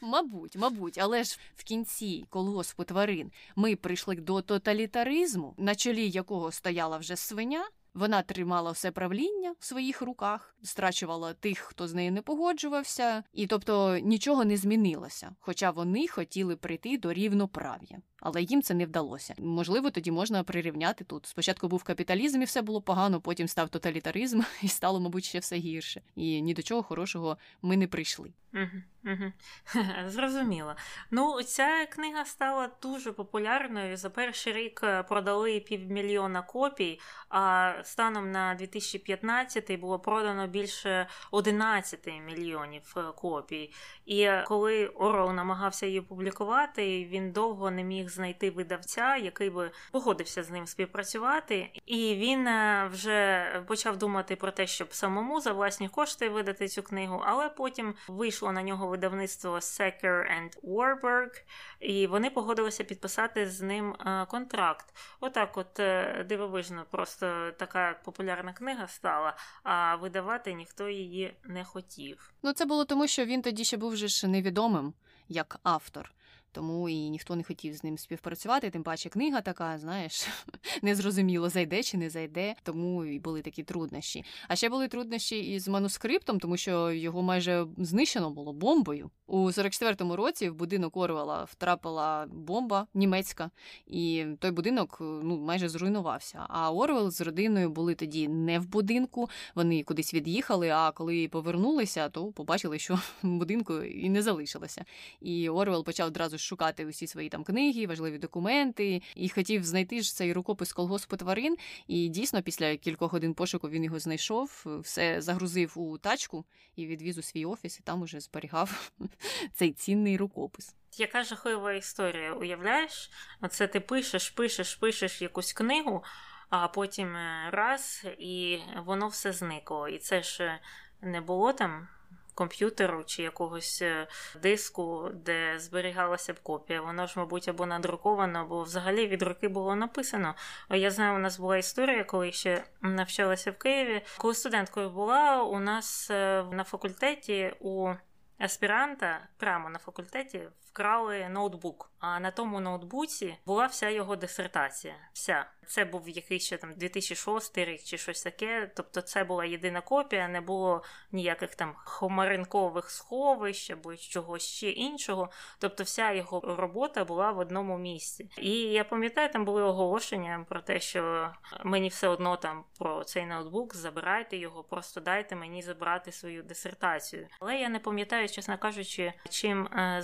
Мабуть, мабуть, але ж в кінці колгоспу тварин ми прийшли до тоталітаризму, на чолі якого стояла вже свиня. Вона тримала все правління в своїх руках, страчувала тих, хто з нею не погоджувався, і тобто нічого не змінилося. Хоча вони хотіли прийти до рівноправ'я, але їм це не вдалося. Можливо, тоді можна прирівняти тут. Спочатку був капіталізм, і все було погано, потім став тоталітаризм, і стало, мабуть, ще все гірше. І ні до чого хорошого ми не прийшли. Угу. Зрозуміло. Ну, ця книга стала дуже популярною. За перший рік е, продали півмільйона копій, а станом на 2015 було продано більше 11 мільйонів е, копій. І коли Орел намагався її публікувати, він довго не міг знайти видавця, який би погодився з ним співпрацювати. І він е, вже почав думати про те, щоб самому за власні кошти видати цю книгу, але потім вийшло на нього видавництво Secker and Warburg, і вони погодилися підписати з ним е, контракт. Отак, от дивовижно, просто така популярна книга стала, а видавати ніхто її не хотів. Ну це було тому, що він тоді ще був вже ж невідомим як автор тому і ніхто не хотів з ним співпрацювати. Тим паче книга така, знаєш, незрозуміло, зайде чи не зайде, тому і були такі труднощі. А ще були труднощі із манускриптом, тому що його майже знищено було бомбою. У 44-му році в будинок Орвела втрапила бомба німецька, і той будинок ну майже зруйнувався. А Орвел з родиною були тоді не в будинку, вони кудись від'їхали. А коли повернулися, то побачили, що будинку і не залишилося. І Орвел почав одразу шукати усі свої там книги, важливі документи, і хотів знайти ж цей рукопис колгоспу тварин. І дійсно, після кількох годин пошуку він його знайшов, все загрузив у тачку і відвіз у свій офіс, і там уже зберігав цей цінний рукопис. Яка жахлива історія, уявляєш? Оце ти пишеш, пишеш, пишеш якусь книгу, а потім е, раз, і воно все зникло. І це ж е, не було там комп'ютеру чи якогось е, диску, де зберігалася б копія. Воно ж, мабуть, або надруковано, або взагалі від руки було написано. Я знаю, у нас була історія, коли ще навчалася в Києві. Коли студенткою була, у нас е, на факультеті у аспіранта прямо на факультеті вкрали ноутбук. А на тому ноутбуці була вся його дисертація. Вся це був якийсь ще там 2006 рік чи щось таке. Тобто, це була єдина копія, не було ніяких там хомаринкових сховищ або чогось ще іншого. Тобто, вся його робота була в одному місці. І я пам'ятаю, там були оголошення про те, що мені все одно там про цей ноутбук, забирайте його, просто дайте мені забрати свою дисертацію. Але я не пам'ятаю, чесно кажучи, чим е,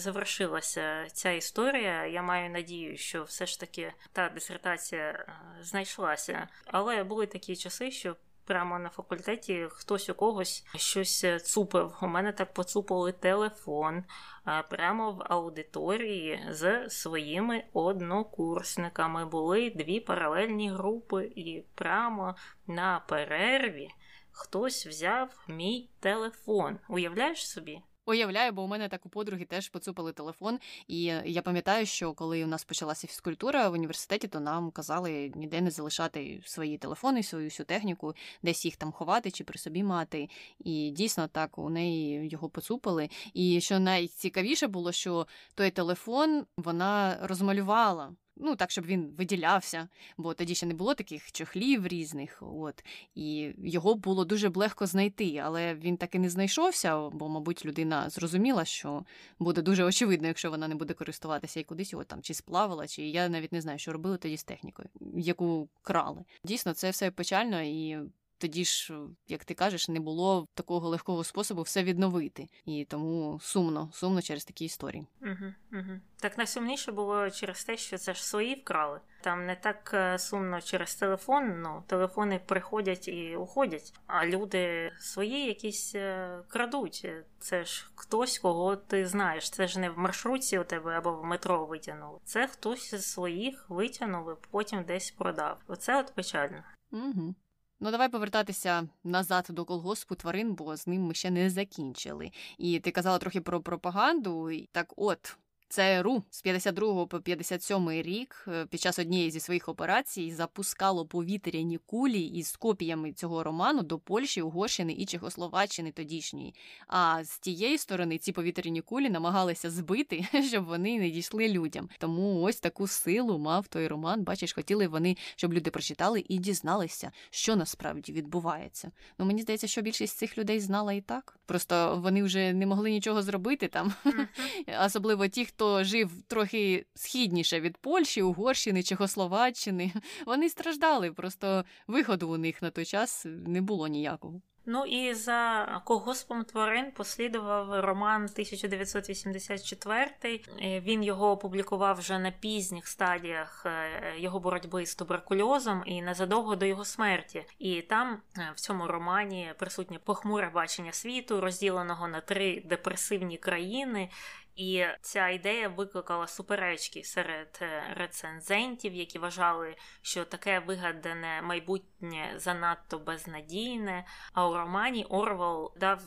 завершилася ця історія. Я маю надію, що все ж таки та дисертація е, знайшлася. Але були такі часи, що. Прямо на факультеті хтось у когось щось цупив. У мене так поцупили телефон е, прямо в аудиторії з своїми однокурсниками. Були дві паралельні групи, і прямо на перерві хтось взяв мій телефон. Уявляєш собі? Уявляю, бо у мене так у подруги теж поцупили телефон. І я пам'ятаю, що коли у нас почалася фізкультура в університеті, то нам казали ніде не залишати свої телефони, свою всю техніку, десь їх там ховати чи при собі мати. І дійсно так у неї його поцупили. І що найцікавіше було, що той телефон вона розмалювала ну так, щоб він виділявся, бо тоді ще не було таких чохлів різних. От і його було дуже легко знайти, але він так і не знайшовся, бо, мабуть, людина зрозуміла, що буде дуже очевидно, якщо вона не буде користуватися і кудись його там чи сплавила, чи я навіть не знаю, що робили тоді з технікою, яку крали. Дійсно, це все печально і тоді ж, як ти кажеш, не було такого легкого способу все відновити. І тому сумно, сумно через такі історії. Угу, угу. Так найсумніше було через те, що це ж свої вкрали. Там не так е, сумно через телефон, ну телефони приходять і уходять, а люди свої якісь е, крадуть. Це ж хтось, кого ти знаєш. Це ж не в маршрутці у тебе або в метро витягнули. Це хтось з своїх витягнув і потім десь продав. Оце от печально. Угу. Ну, давай повертатися назад до колгоспу тварин, бо з ним ми ще не закінчили. І ти казала трохи про пропаганду. Так, от ЦРУ з 52 по 57 рік е, під час однієї зі своїх операцій запускало повітряні кулі із копіями цього роману до Польщі, Угорщини і Чехословаччини тодішньої. А з тієї сторони ці повітряні кулі намагалися збити, щоб вони не дійшли людям. Тому ось таку силу мав той роман. Бачиш, хотіли вони, щоб люди прочитали і дізналися, що насправді відбувається. Ну мені здається, що більшість цих людей знала і так. Просто вони вже не могли нічого зробити там, особливо ті, хто жив трохи східніше від Польщі, Угорщини, Чехословаччини, вони страждали, просто виходу у них на той час не було ніякого. Ну і за когоспом тварин послідував роман 1984. Е, він його опублікував вже на пізніх стадіях е, його боротьби з туберкульозом і незадовго до його смерті. І там е, в цьому романі присутнє похмуре бачення світу, розділеного на три депресивні країни. І ця ідея викликала суперечки серед е, рецензентів, які вважали, що таке вигадане майбутнє занадто безнадійне. А у романі Орвел дав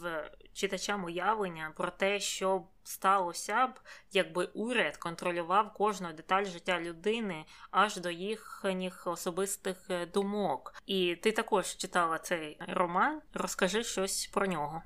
читачам уявлення про те, що сталося б, якби уряд контролював кожну деталь життя людини аж до їхніх особистих е, думок. І ти також читала цей роман. Розкажи щось про нього.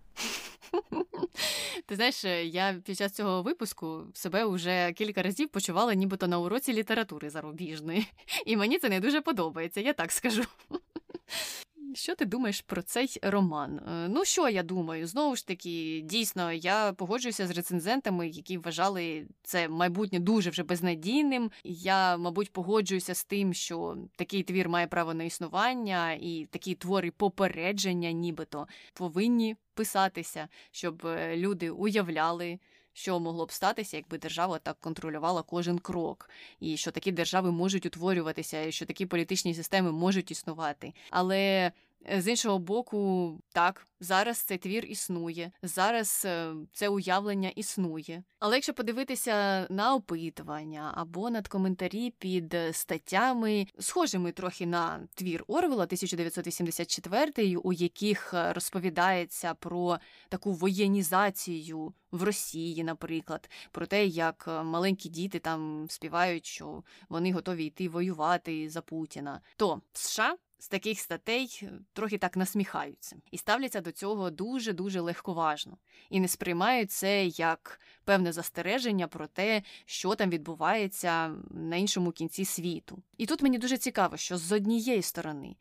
Ти знаєш, е, я під час цього випуску себе вже кілька разів почувала, нібито на уроці літератури зарубіжної, і мені це не дуже подобається, я так скажу. Що ти думаєш про цей роман? Е, ну, що я думаю? Знову ж таки, дійсно, я погоджуюся з рецензентами, які вважали це майбутнє дуже вже безнадійним. Я, мабуть, погоджуюся з тим, що такий твір має право на існування, і такі твори попередження, нібито повинні писатися, щоб е, люди уявляли що могло б статися, якби держава так контролювала кожен крок, і що такі держави можуть утворюватися, і що такі політичні системи можуть існувати. Але з іншого боку, так, зараз цей твір існує, зараз е, це уявлення існує. Але якщо подивитися на опитування або над коментарі під статтями, схожими трохи на твір Орвела 1984, у яких розповідається про таку воєнізацію в Росії, наприклад, про те, як маленькі діти там співають, що вони готові йти воювати за Путіна, то США з таких статей е, трохи так насміхаються і ставляться до цього дуже дуже легковажно і не сприймають це як певне застереження про те, що там відбувається на іншому кінці світу. І тут мені дуже цікаво, що з однієї сторони.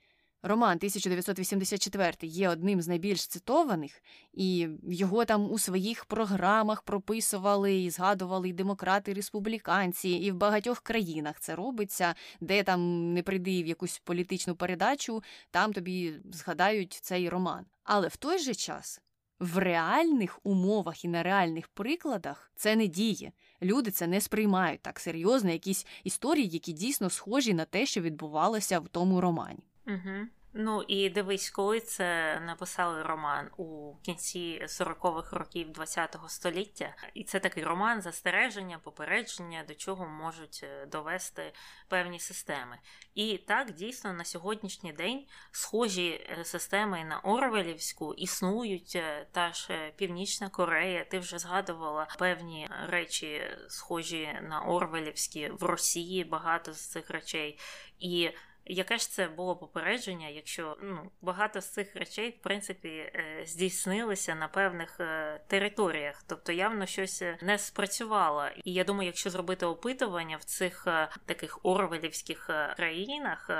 Роман 1984 є одним з найбільш цитованих, і його там у своїх програмах прописували і згадували і демократи, і республіканці, і в багатьох країнах це робиться, де там не прийди в якусь політичну передачу, там тобі згадають цей роман. Але в той же час. В реальних умовах і на реальних прикладах це не діє. Люди це не сприймають так серйозно, якісь історії, які дійсно схожі на те, що відбувалося в тому романі. Угу. Ну і дивись, коли це написали роман у кінці 40-х років ХХ століття, і це такий роман застереження, попередження, до чого можуть е, довести певні системи. І так дійсно на сьогоднішній день схожі е, системи на Орвелівську існують е, та ж Північна Корея. Ти вже згадувала певні речі, схожі на Орвелівські в Росії. Багато з цих речей і. Яке ж це було попередження, якщо ну багато з цих речей в принципі е, здійснилися на певних е, територіях, тобто явно щось е, не спрацювало. І я думаю, якщо зробити опитування в цих таких орвелівських країнах,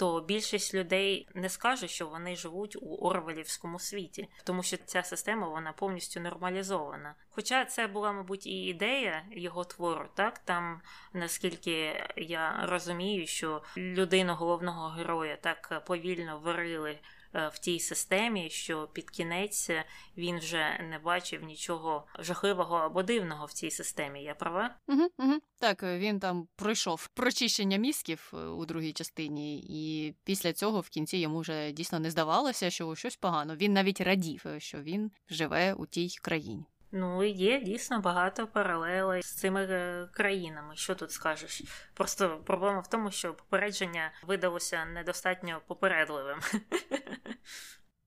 то більшість людей не скаже, що вони живуть у Орвелівському світі, тому що ця система вона повністю нормалізована. Хоча це була, мабуть, і ідея його твору, так там наскільки я розумію, що людину головного героя так повільно варили. Е, в тій системі, що під кінець він вже не бачив нічого жахливого або дивного в цій системі. Я права? Угу, угу. Так, він там пройшов прочищення мізків е, у другій частині, і після цього в кінці йому вже дійсно не здавалося, що щось погано. Він навіть радів, е, що він живе у тій країні. Ну, є дійсно багато паралелей з цими е, країнами. Що тут скажеш? Просто проблема в тому, що попередження видалося недостатньо попередливим.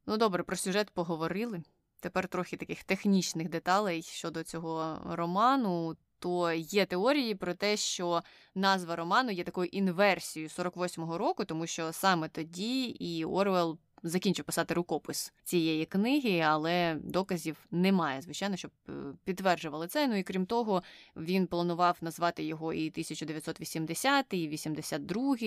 Ну, добре, про сюжет поговорили. Тепер трохи таких технічних деталей щодо цього роману. То є теорії про те, що назва роману є такою інверсією 48-го року, тому що саме тоді і Орвел закінчив писати рукопис цієї книги, але доказів немає, звичайно, щоб е, підтверджували це. Ну і крім того, він планував назвати його і 1980, і 82,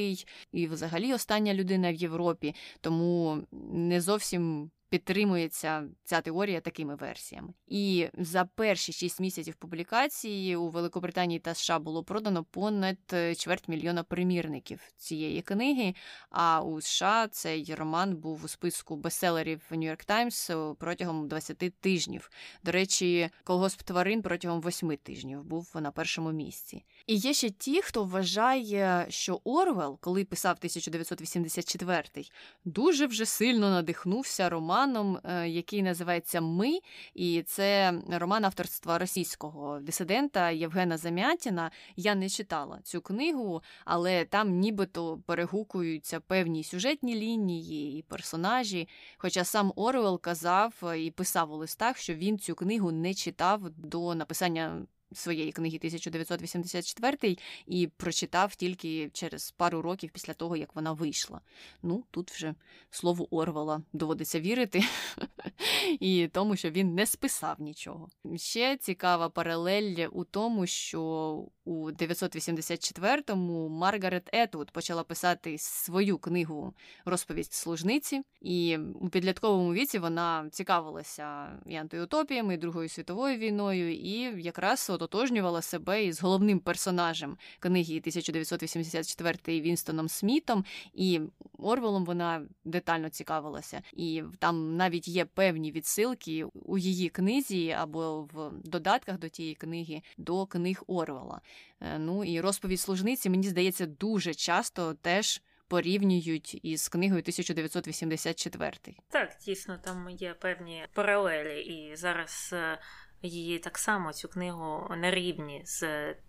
і взагалі остання людина в Європі, тому не зовсім підтримується ця теорія такими версіями. І за перші шість місяців публікації у Великобританії та США було продано понад е, чверть мільйона примірників цієї книги. А у США цей роман був у списку бестселерів New York Times протягом 20 тижнів. До речі, колгосп тварин протягом восьми тижнів був на першому місці. І є ще ті, хто вважає, що Орвел, коли писав 1984, дуже вже сильно надихнувся романом, е, який називається Ми, і це роман авторства російського дисидента Євгена Замятіна. Я не читала цю книгу, але там нібито перегукуються певні сюжетні лінії і персонажі. Хоча сам Орвел казав і писав у листах, що він цю книгу не читав до написання своєї книги 1984 і прочитав тільки через пару років після того, як вона вийшла. Ну, тут вже слово Орвала доводиться вірити, і тому, що він не списав нічого. Ще цікава паралель у тому, що у 984-му Маргарет Етвуд почала писати свою книгу Розповідь служниці, і у підлітковому віці вона цікавилася і антиутопіями, і Другою світовою війною, і якраз ототожнювала себе із головним персонажем книги 1984 Вінстоном Смітом, і Орвелом вона детально цікавилася. І там навіть є певні відсилки у її книзі або в додатках до тієї книги до книг Орвела. Е, ну і розповідь служниці, мені здається, дуже часто теж. Порівнюють із книгою 1984. Так, дійсно, там є певні паралелі, і зараз е, її так само цю книгу на рівні з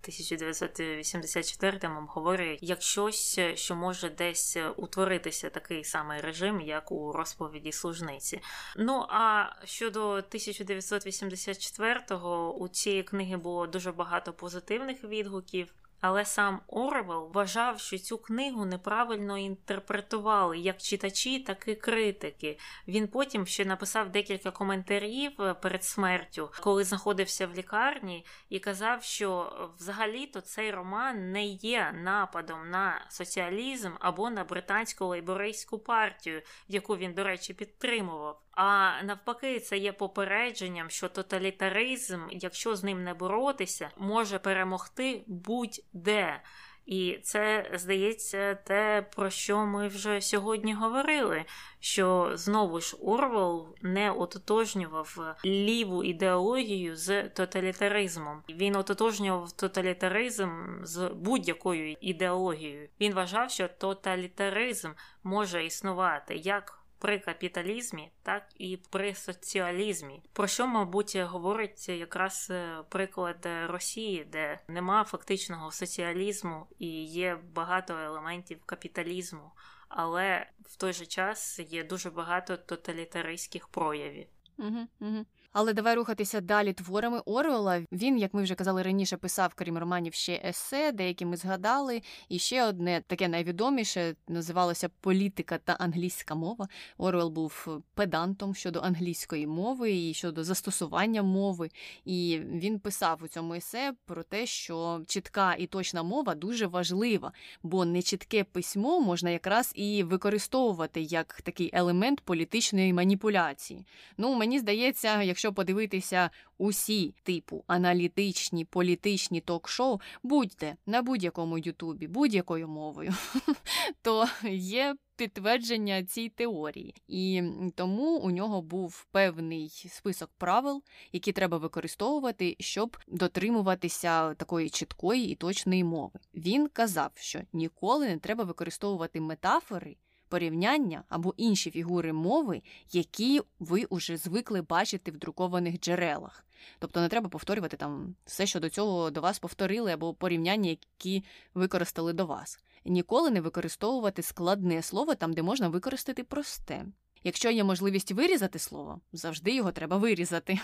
1984-м обговорюють як щось, що може десь утворитися такий самий режим, як у розповіді служниці. Ну а щодо 1984-го, у цієї книги було дуже багато позитивних відгуків. Але сам Орвел вважав, що цю книгу неправильно інтерпретували як читачі, так і критики. Він потім ще написав декілька коментарів е, перед смертю, коли знаходився в лікарні, і казав, що взагалі-то цей роман не є нападом на соціалізм або на британську лейбористську партію, яку він, до речі, підтримував. А навпаки, це є попередженням, що тоталітаризм, якщо з ним не боротися, може перемогти будь-де. І це здається те, про що ми вже сьогодні говорили. Що знову ж Орвел не ототожнював ліву ідеологію з тоталітаризмом. Він ототожнював тоталітаризм з будь-якою ідеологією. Він вважав, що тоталітаризм може існувати як при капіталізмі, так і при соціалізмі. Про що, мабуть, говорить якраз е, приклад Росії, де нема фактичного соціалізму і є багато елементів капіталізму, але в той же час є дуже багато тоталітаристських проявів. Угу, угу. Але давай рухатися далі творами Орвела. Він, як ми вже казали раніше, писав, крім романів, ще есе, деякі ми згадали. І ще одне таке найвідоміше називалося Політика та англійська мова. Орвел був педантом щодо англійської мови і щодо застосування мови. І він писав у цьому есе про те, що чітка і точна мова дуже важлива, бо нечітке письмо можна якраз і використовувати як такий елемент політичної маніпуляції. Ну, мені здається, якщо якщо подивитися усі типу аналітичні, політичні ток-шоу, будь-де на будь-якому Ютубі, будь-якою мовою, то є підтвердження цій теорії. І тому у нього був певний список правил, які треба використовувати, щоб дотримуватися такої чіткої і точної мови. Він казав, що ніколи не треба використовувати метафори порівняння або інші фігури мови, які ви уже звикли бачити в друкованих джерелах. Тобто не треба повторювати там все, що до цього до вас повторили, або порівняння, які використали до вас. Ніколи не використовувати складне слово там, де можна використати просте. Якщо є можливість вирізати слово, завжди його треба вирізати.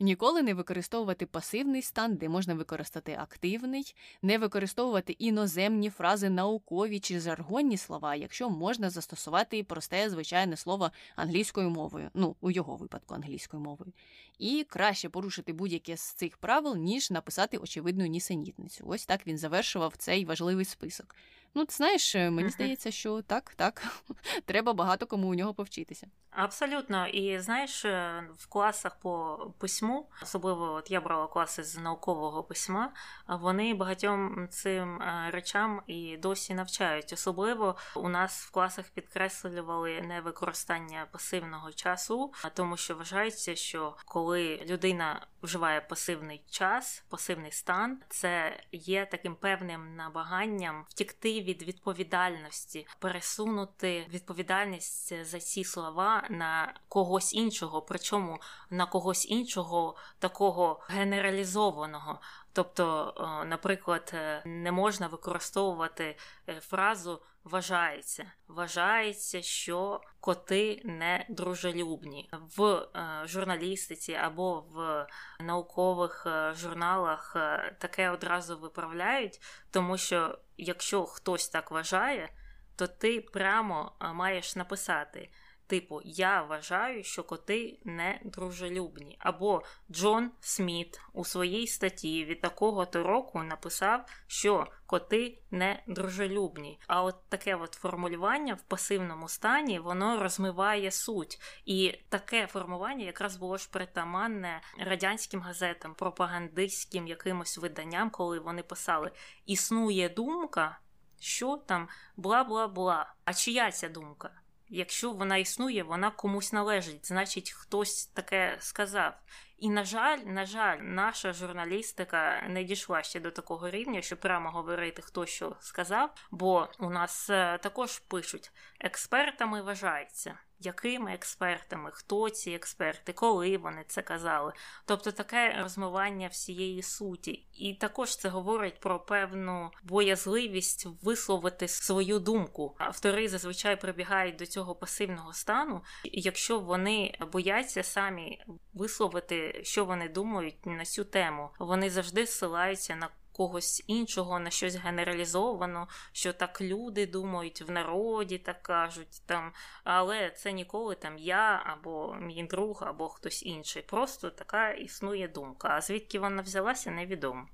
Ніколи не використовувати пасивний стан, де можна використати активний, не використовувати іноземні фрази наукові чи жаргонні слова, якщо можна застосувати просте звичайне слово англійською мовою, ну у його випадку англійською мовою. І краще порушити будь-яке з цих правил, ніж написати очевидну нісенітницю. Ось так він завершував цей важливий список. Ну, ти знаєш, е, мені здається, що так, так, треба багато кому у нього повчитися. Абсолютно, і знаєш, е, в класах по письму, особливо от я брала класи з наукового письма, вони багатьом цим е, речам і досі навчають. Особливо у нас в класах підкреслювали не використання пасивного часу, тому що вважається, що коли людина вживає пасивний час, пасивний стан, це є таким певним набаганням втікти від відповідальності, пересунути відповідальність за ці слова на когось іншого, причому на когось іншого такого генералізованого. Тобто, наприклад, е, не можна використовувати е, фразу вважається. Вважається, що коти не дружелюбні в е, журналістиці або в наукових журналах таке одразу виправляють, тому що якщо хтось так вважає, то ти прямо маєш написати. Типу, я вважаю, що коти не дружелюбні. Або Джон Сміт у своїй статті від такого то року написав, що коти не дружелюбні. А от таке от формулювання в пасивному стані воно розмиває суть. І таке формування якраз було ж притаманне радянським газетам, пропагандистським якимось виданням, коли вони писали: Існує думка, що там бла бла бла. А чия ця думка? Якщо вона існує, вона комусь належить, значить, хтось таке сказав. І, на жаль, на жаль, наша журналістика не дійшла ще до такого рівня, щоб прямо говорити, хто що сказав. Бо у нас е, також пишуть експертами вважається якими експертами, хто ці експерти, коли вони це казали. Тобто таке розмивання всієї суті. І також це говорить про певну боязливість висловити свою думку. Автори зазвичай прибігають до цього пасивного стану, якщо вони бояться самі висловити, що вони думають на цю тему, вони завжди ссилаються на когось іншого на щось генералізовано, що так люди думають в народі, так кажуть, там, але це ніколи там я або мій друг, або хтось інший. Просто така існує думка. А звідки вона взялася, невідомо.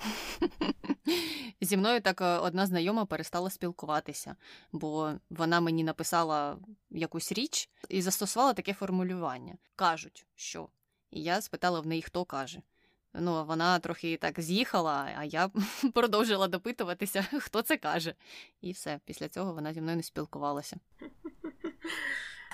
Зі мною так е, одна знайома перестала спілкуватися, бо вона мені написала якусь річ і застосувала таке формулювання. Кажуть, що. І я спитала в неї, хто каже. Ну, вона трохи так з'їхала, а я продовжила допитуватися, хто це каже. І все, після цього вона зі мною не спілкувалася.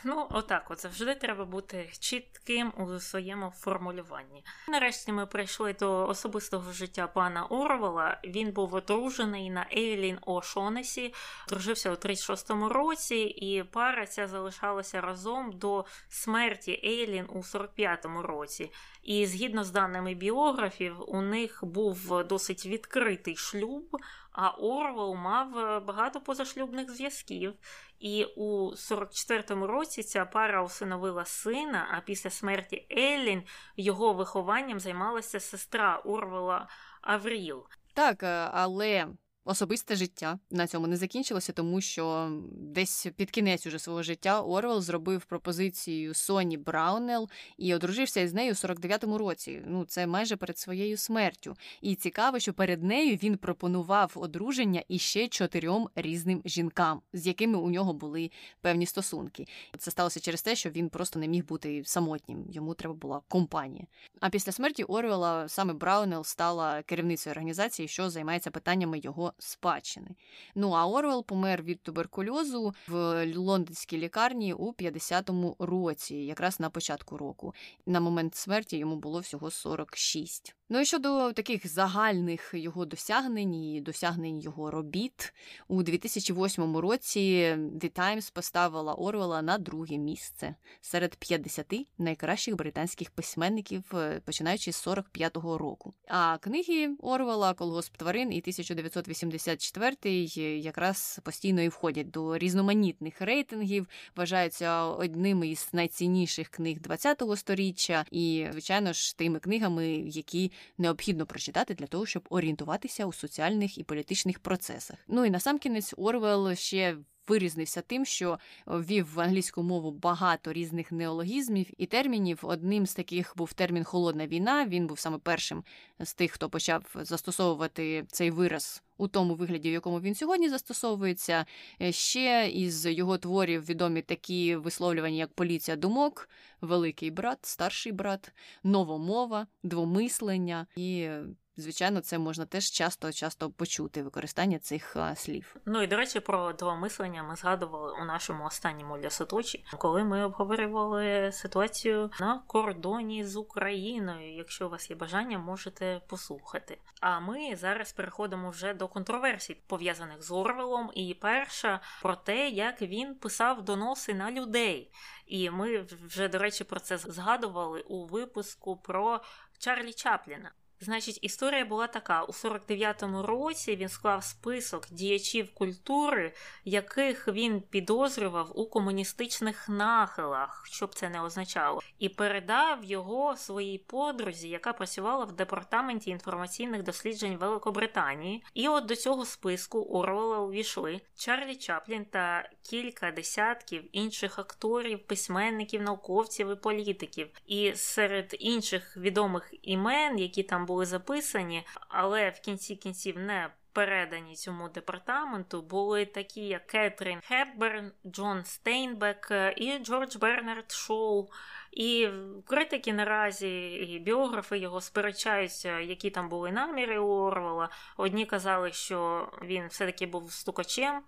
Ну, отак, от завжди треба бути чітким у своєму формулюванні. Нарешті ми прийшли до особистого життя пана Орвела. Він був одружений на Ейлін О'Шонесі, дружився у 36-му році, і пара ця залишалася разом до смерті Ейлін у 45-му році. І згідно з даними біографів, у них був досить відкритий шлюб. А Орвел мав багато позашлюбних зв'язків. І у 44-му році ця пара усиновила сина, а після смерті Еллін його вихованням займалася сестра Орвела Авріл. Так, е, але Особисте життя на цьому не закінчилося, тому що десь під кінець уже свого життя Орвел зробив пропозицію Соні Браунел і одружився із нею у 49-му році. Ну це майже перед своєю смертю. І цікаво, що перед нею він пропонував одруження іще чотирьом різним жінкам, з якими у нього були певні стосунки. Це сталося через те, що він просто не міг бути самотнім. Йому треба була компанія. А після смерті Орвела саме Браунел стала керівницею організації, що займається питаннями його спадщини. Ну а Орвел помер від туберкульозу в лондонській лікарні у 50-му році, якраз на початку року. На момент смерті йому було всього 46. Ну і щодо таких загальних його досягнень і досягнень його робіт, у 2008 році The Times поставила Орвела на друге місце серед 50 найкращих британських письменників, е, починаючи з 45-го року. А книги Орвела Колгосп тварин і 1984 е, якраз постійно і входять до різноманітних рейтингів, вважаються одними із найцінніших книг 20-го сторіччя, і, звичайно ж, тими книгами, які необхідно прочитати для того, щоб орієнтуватися у соціальних і політичних процесах. Ну і насамкінець Орвел ще. Вирізнився тим, що ввів в англійську мову багато різних неологізмів і термінів. Одним з таких був термін холодна війна. Він був саме першим з тих, хто почав застосовувати цей вираз у тому вигляді, в якому він сьогодні застосовується. Е, ще із його творів відомі такі висловлювання, як поліція думок, великий брат, старший брат, новомова, двомислення і звичайно, це можна теж часто часто почути використання цих а, слів. Ну і до речі, про два мислення ми згадували у нашому останньому лясоточі, коли ми обговорювали ситуацію на кордоні з Україною. Якщо у вас є бажання, можете послухати. А ми зараз переходимо вже до контроверсій, пов'язаних з Орвелом. І перша про те, як він писав доноси на людей. І ми вже, до речі, про це згадували у випуску про Чарлі Чапліна. Значить, історія була така: у 49-му році він склав список діячів культури, яких він підозрював у комуністичних нахилах, що б це не означало, і передав його своїй подрузі, яка працювала в департаменті інформаційних досліджень Великобританії. І от до цього списку Орвела увійшли Чарлі Чаплін та кілька десятків інших акторів, письменників, науковців і політиків. І серед інших відомих імен, які там були записані, але в кінці кінців не передані цьому департаменту, були такі, як Кетрін Хепберн, Джон Стейнбек і Джордж Бернард Шоу. І критики наразі, і біографи його сперечаються, які там були наміри у Орвела. Одні казали, що він все-таки був стукачем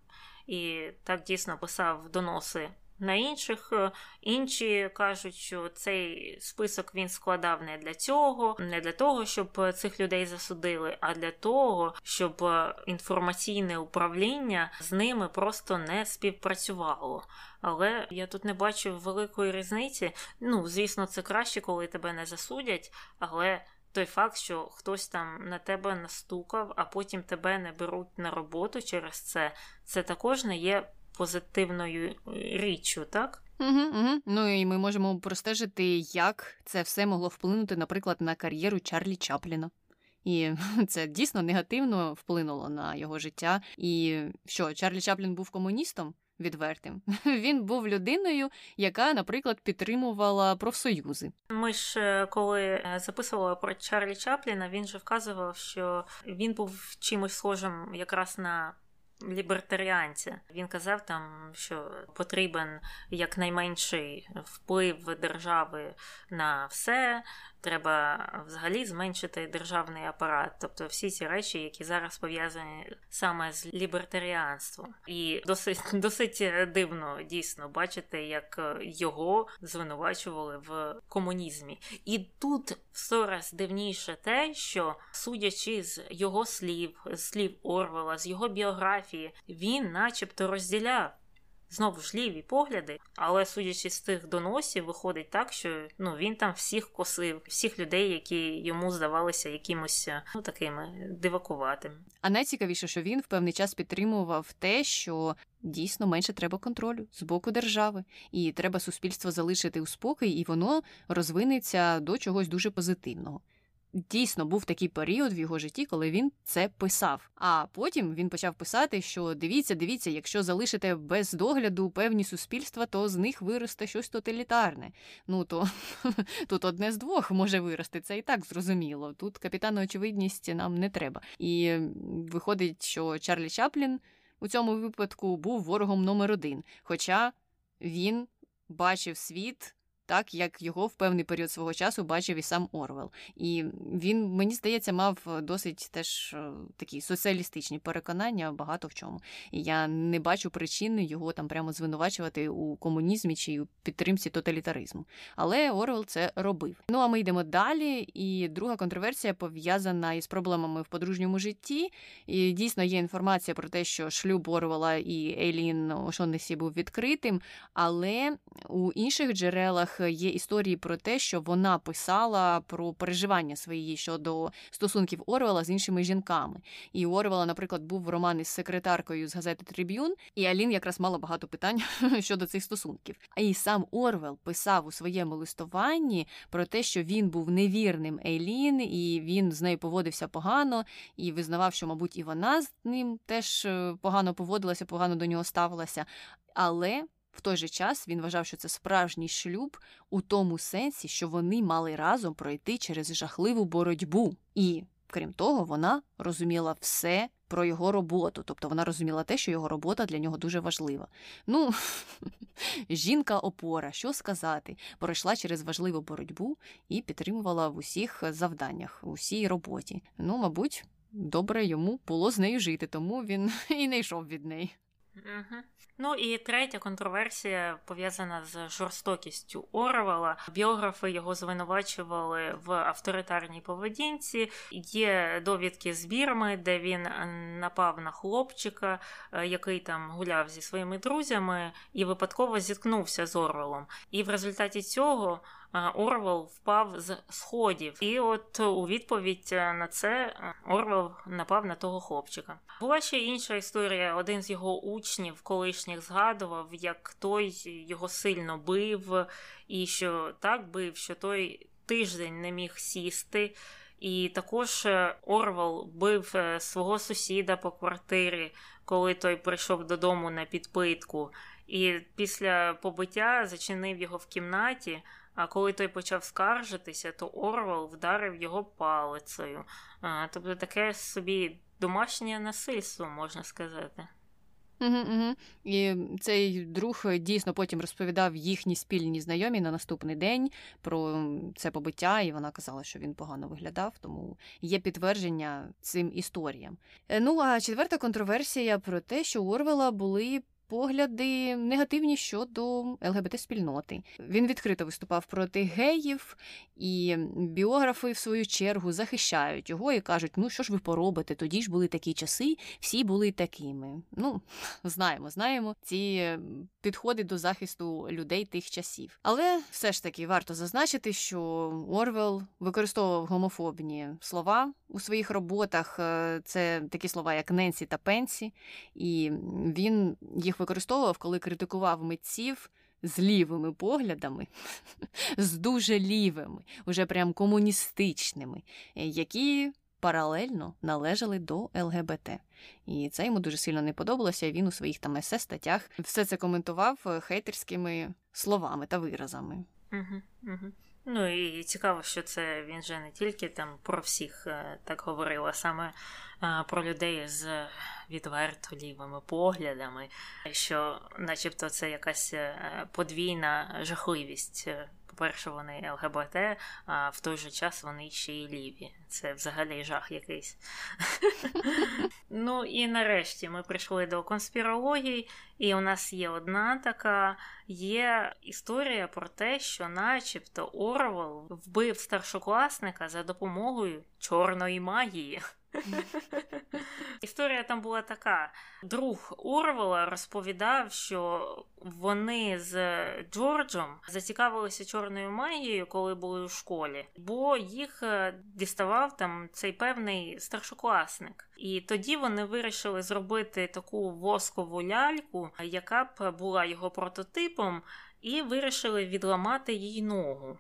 і так дійсно писав доноси на інших. Е, інші кажуть, що цей список він складав не для цього, не для того, щоб цих людей засудили, а для того, щоб інформаційне управління з ними просто не співпрацювало. Але я тут не бачу великої різниці. Ну, звісно, це краще, коли тебе не засудять, але. Той факт, що хтось там на тебе настукав, а потім тебе не беруть на роботу через це, це також не є позитивною річчю, так? Угу, угу. Ну і ми можемо простежити, як це все могло вплинути, наприклад, на кар'єру Чарлі Чапліна. і це дійсно негативно вплинуло на його життя. І що Чарлі Чаплін був комуністом? Відвертим він був людиною, яка, наприклад, підтримувала профсоюзи. Ми ж е, коли е, записували про Чарлі Чапліна, він же вказував, що він був чимось схожим якраз на лібертаріанця. Він казав там, що потрібен якнайменший вплив держави на все. Треба взагалі зменшити державний апарат, тобто всі ці речі, які зараз пов'язані саме з лібертаріанством, і досить досить дивно дійсно бачити, як його звинувачували в комунізмі. І тут сто раз дивніше те, що судячи з його слів, слів Орвела, з його біографії, він, начебто, розділяв знову ж ліві погляди, але судячи з тих доносів, виходить так, що ну він там всіх косив, всіх людей, які йому здавалися якимось ну такими дивакуватими. А найцікавіше, що він в певний час підтримував те, що дійсно менше треба контролю з боку держави, і треба суспільство залишити у спокій, і воно розвинеться до чогось дуже позитивного. Дійсно, був такий період в його житті, коли він це писав. А потім він почав писати, що дивіться, дивіться, якщо залишите без догляду певні суспільства, то з них виросте щось тоталітарне. Ну то тут одне з двох може вирости. Це і так зрозуміло. Тут капітану очевидність нам не треба. І виходить, що Чарлі Чаплін у цьому випадку був ворогом номер один. Хоча він бачив світ так як його в певний період свого часу бачив і сам Орвел. І він, мені здається, мав досить теж е, такі соціалістичні переконання багато в чому. І я не бачу причини його там прямо звинувачувати у комунізмі чи у підтримці тоталітаризму. Але Орвел це робив. Ну а ми йдемо далі. І друга контроверсія пов'язана із проблемами в подружньому житті. І дійсно є інформація про те, що шлюб Орвела і Ейлін Ошоннесі був відкритим, але у інших джерелах є історії про те, що вона писала про переживання свої щодо стосунків Орвела з іншими жінками. І Орвела, наприклад, був роман із секретаркою з газети Триб'юн, і Алін якраз мала багато питань щодо цих стосунків. А і сам Орвел писав у своєму листуванні про те, що він був невірним Ейлін, і він з нею поводився погано, і визнавав, що, мабуть, і вона з ним теж е, погано поводилася, погано до нього ставилася. Але в той же час він вважав, що це справжній шлюб у тому сенсі, що вони мали разом пройти через жахливу боротьбу. І, крім того, вона розуміла все про його роботу, тобто вона розуміла те, що його робота для нього дуже важлива. Ну, жінка опора, що сказати, пройшла через важливу боротьбу і підтримувала в усіх завданнях, у всій роботі. Ну, мабуть, добре йому було з нею жити, тому він і не йшов від неї. Ну і третя контроверсія пов'язана з жорстокістю Орвела. Біографи його звинувачували в авторитарній поведінці. Є довідки з Бірми, де він напав на хлопчика, е, який там гуляв зі своїми друзями, і випадково зіткнувся з Орвелом. І в результаті цього Орвел впав з сходів, і от у відповідь на це Орвел напав на того хлопчика. Була ще інша історія. Один з його учнів, колишніх, згадував, як той його сильно бив, і що так бив, що той тиждень не міг сісти. І також е, Орвел бив е, свого сусіда по квартирі, коли той прийшов додому на підпитку. І після побиття зачинив його в кімнаті. А коли той почав скаржитися, то Орвел вдарив його палицею. Тобто таке собі домашнє насильство, можна сказати. Угу, угу. І цей друг дійсно потім розповідав їхні спільні знайомі на наступний день про це побиття, і вона казала, що він погано виглядав, тому є підтвердження цим історіям. Е, ну а четверта контроверсія про те, що у Орвела були погляди негативні щодо ЛГБТ-спільноти. Він відкрито виступав проти геїв, і біографи, в свою чергу, захищають його і кажуть: ну що ж ви поробите? Тоді ж були такі часи, всі були такими. Ну, знаємо, знаємо ці підходи до захисту людей тих часів. Але все ж таки варто зазначити, що Орвел використовував гомофобні слова у своїх роботах. Е, це такі слова, як Ненсі та Пенсі, і він їх використовував, коли критикував митців. З лівими поглядами, з дуже лівими, уже прям комуністичними, які паралельно належали до ЛГБТ. І це йому дуже сильно не подобалося. Він у своїх там есе статтях все це коментував е, хейтерськими словами та виразами. Угу, угу. Ну і цікаво, що це він же не тільки там про всіх е, так говорив, а саме е, про людей з відверто лівими поглядами, що, начебто, це якась подвійна жахливість по-перше, вони ЛГБТ, а в той же час вони ще й ліві. Це взагалі жах якийсь. Ну і нарешті ми прийшли до конспірології, і у нас є одна така: є історія про те, що, начебто, Орвел вбив старшокласника за допомогою чорної магії. Історія там була така: друг Орвела розповідав, що вони з Джорджем зацікавилися чорною магією, коли були у школі, бо їх е, діставав там цей певний старшокласник. І тоді вони вирішили зробити таку воскову ляльку, яка б була його прототипом, і вирішили відламати їй ногу.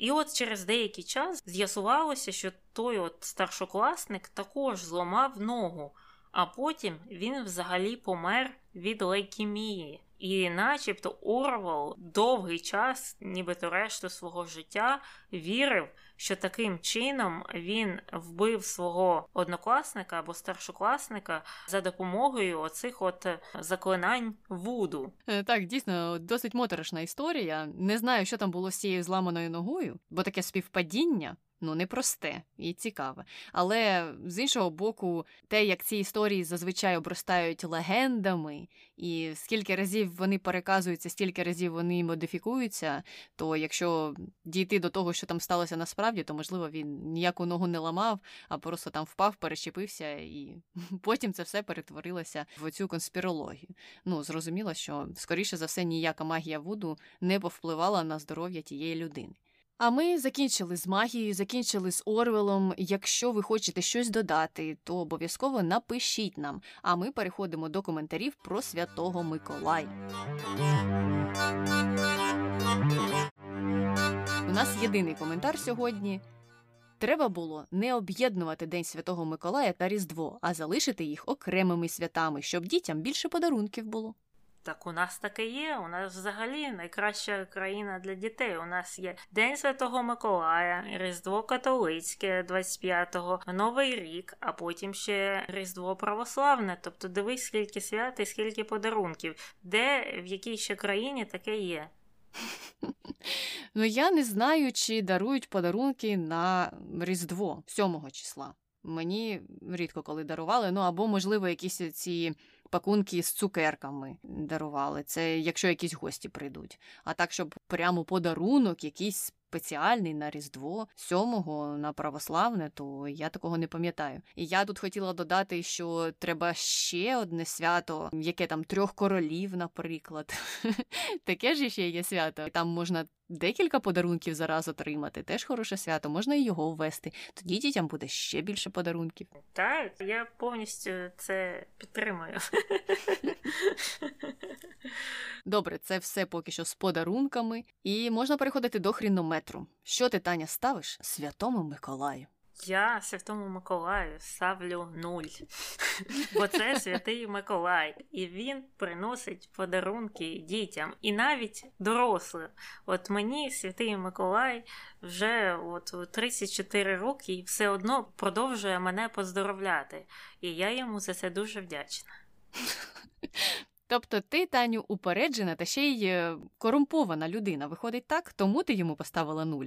І от через деякий час з'ясувалося, що той от старшокласник також зламав ногу, а потім він взагалі помер від лейкемії. І начебто Орвел довгий час, нібито решту свого життя, вірив, що таким чином він вбив свого однокласника або старшокласника за допомогою оцих от заклинань вуду. Е, так, дійсно, досить моторошна історія. Не знаю, що там було з цією зламаною ногою, бо таке співпадіння ну непросте і цікаве. Але з іншого боку, те, як ці історії зазвичай обростають легендами, і скільки разів вони переказуються, стільки разів вони модифікуються, то якщо дійти до того, що там сталося насправді, то можливо він ніяку ногу не ламав, а просто там впав, перещепився, і потім це все перетворилося в цю конспірологію. Ну зрозуміло, що скоріше за все ніяка магія Вуду не повпливала на здоров'я тієї людини. А ми закінчили з магією, закінчили з Орвелом. Якщо ви хочете щось додати, то обов'язково напишіть нам. А ми переходимо до коментарів про святого Миколая. У нас єдиний коментар сьогодні. Треба було не об'єднувати День Святого Миколая та Різдво, а залишити їх окремими святами, щоб дітям більше подарунків було. Так у нас таке є. У нас взагалі найкраща країна для дітей. У нас є День Святого Миколая, Різдво Католицьке 25-го, Новий рік, а потім ще Різдво Православне. Тобто дивись, скільки свят і скільки подарунків, де в якій ще країні таке є. Ну я не знаю, чи дарують подарунки на Різдво 7 числа. Мені рідко коли дарували, ну або, можливо, якісь ці пакунки з цукерками дарували. Це якщо якісь гості прийдуть. А так, щоб прямо подарунок, якийсь спеціальний на Різдво, сьомого на православне, то я такого не пам'ятаю. І я тут хотіла додати, що треба ще одне свято, яке там трьох королів, наприклад. Таке ж ще є свято. Там можна декілька подарунків зараз отримати. Теж хороше свято, можна і його ввести. Тоді дітям буде ще більше подарунків. Так, я повністю це підтримую. Добре, це все поки що з подарунками, і можна переходити до хрінометру. Що ти, Таня, ставиш Святому Миколаю? Я Святому Миколаю ставлю нуль, бо це святий Миколай, і він приносить подарунки дітям і навіть дорослим. От мені святий Миколай вже от 34 роки і все одно продовжує мене поздоровляти, і я йому за це дуже вдячна. Тобто ти, Таню, упереджена та ще й е, корумпована людина. Виходить так, тому ти йому поставила нуль.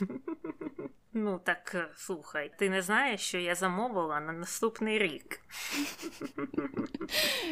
Ну, так е, слухай, ти не знаєш, що я замовила на наступний рік.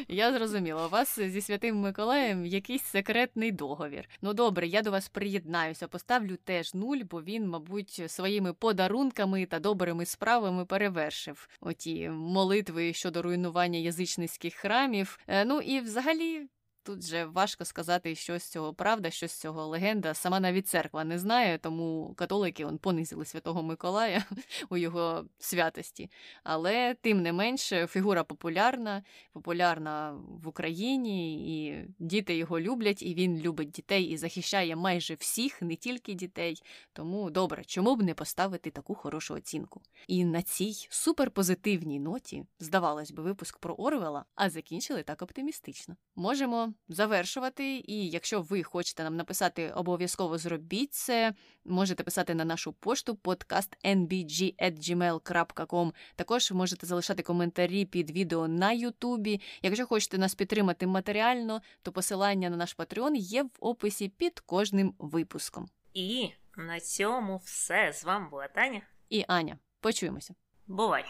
Я зрозуміла, у вас зі святим Миколаєм якийсь секретний договір. Ну добре, я до вас приєднаюся, поставлю теж нуль, бо він, мабуть, своїми подарунками та добрими справами перевершив оті молитви щодо руйнування язичницьких храмів. Е, ну і взагалі Тут же важко сказати, що з цього правда, що з цього легенда. Сама навіть церква не знає, тому католики он понизили Святого Миколая у його святості. Але тим не менше фігура популярна, популярна в Україні, і діти його люблять, і він любить дітей і захищає майже всіх, не тільки дітей. Тому добре, чому б не поставити таку хорошу оцінку? І на цій суперпозитивній ноті, здавалось би, випуск про Орвела, а закінчили так оптимістично. Можемо завершувати, і якщо ви хочете нам написати, обов'язково зробіть це. Можете писати на нашу пошту podcastnbg.gmail.com. Також можете залишати коментарі під відео на Ютубі. Якщо хочете нас підтримати матеріально, то посилання на наш Patreon є в описі під кожним випуском. І на цьому все. З вами була Таня і Аня. Почуємося. Бувай!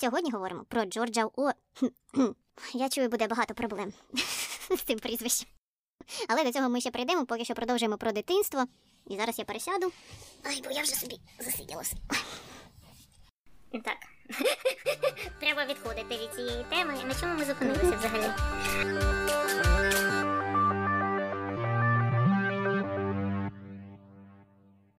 Сьогодні говоримо про Джорджа О. Я чую, буде багато проблем з цим прізвищем. Але до цього ми ще прийдемо, поки що продовжуємо про дитинство. І зараз я пересяду. Ай, бо я вже собі засиділася. Так. Треба відходити від цієї теми. На чому ми зупинилися взагалі?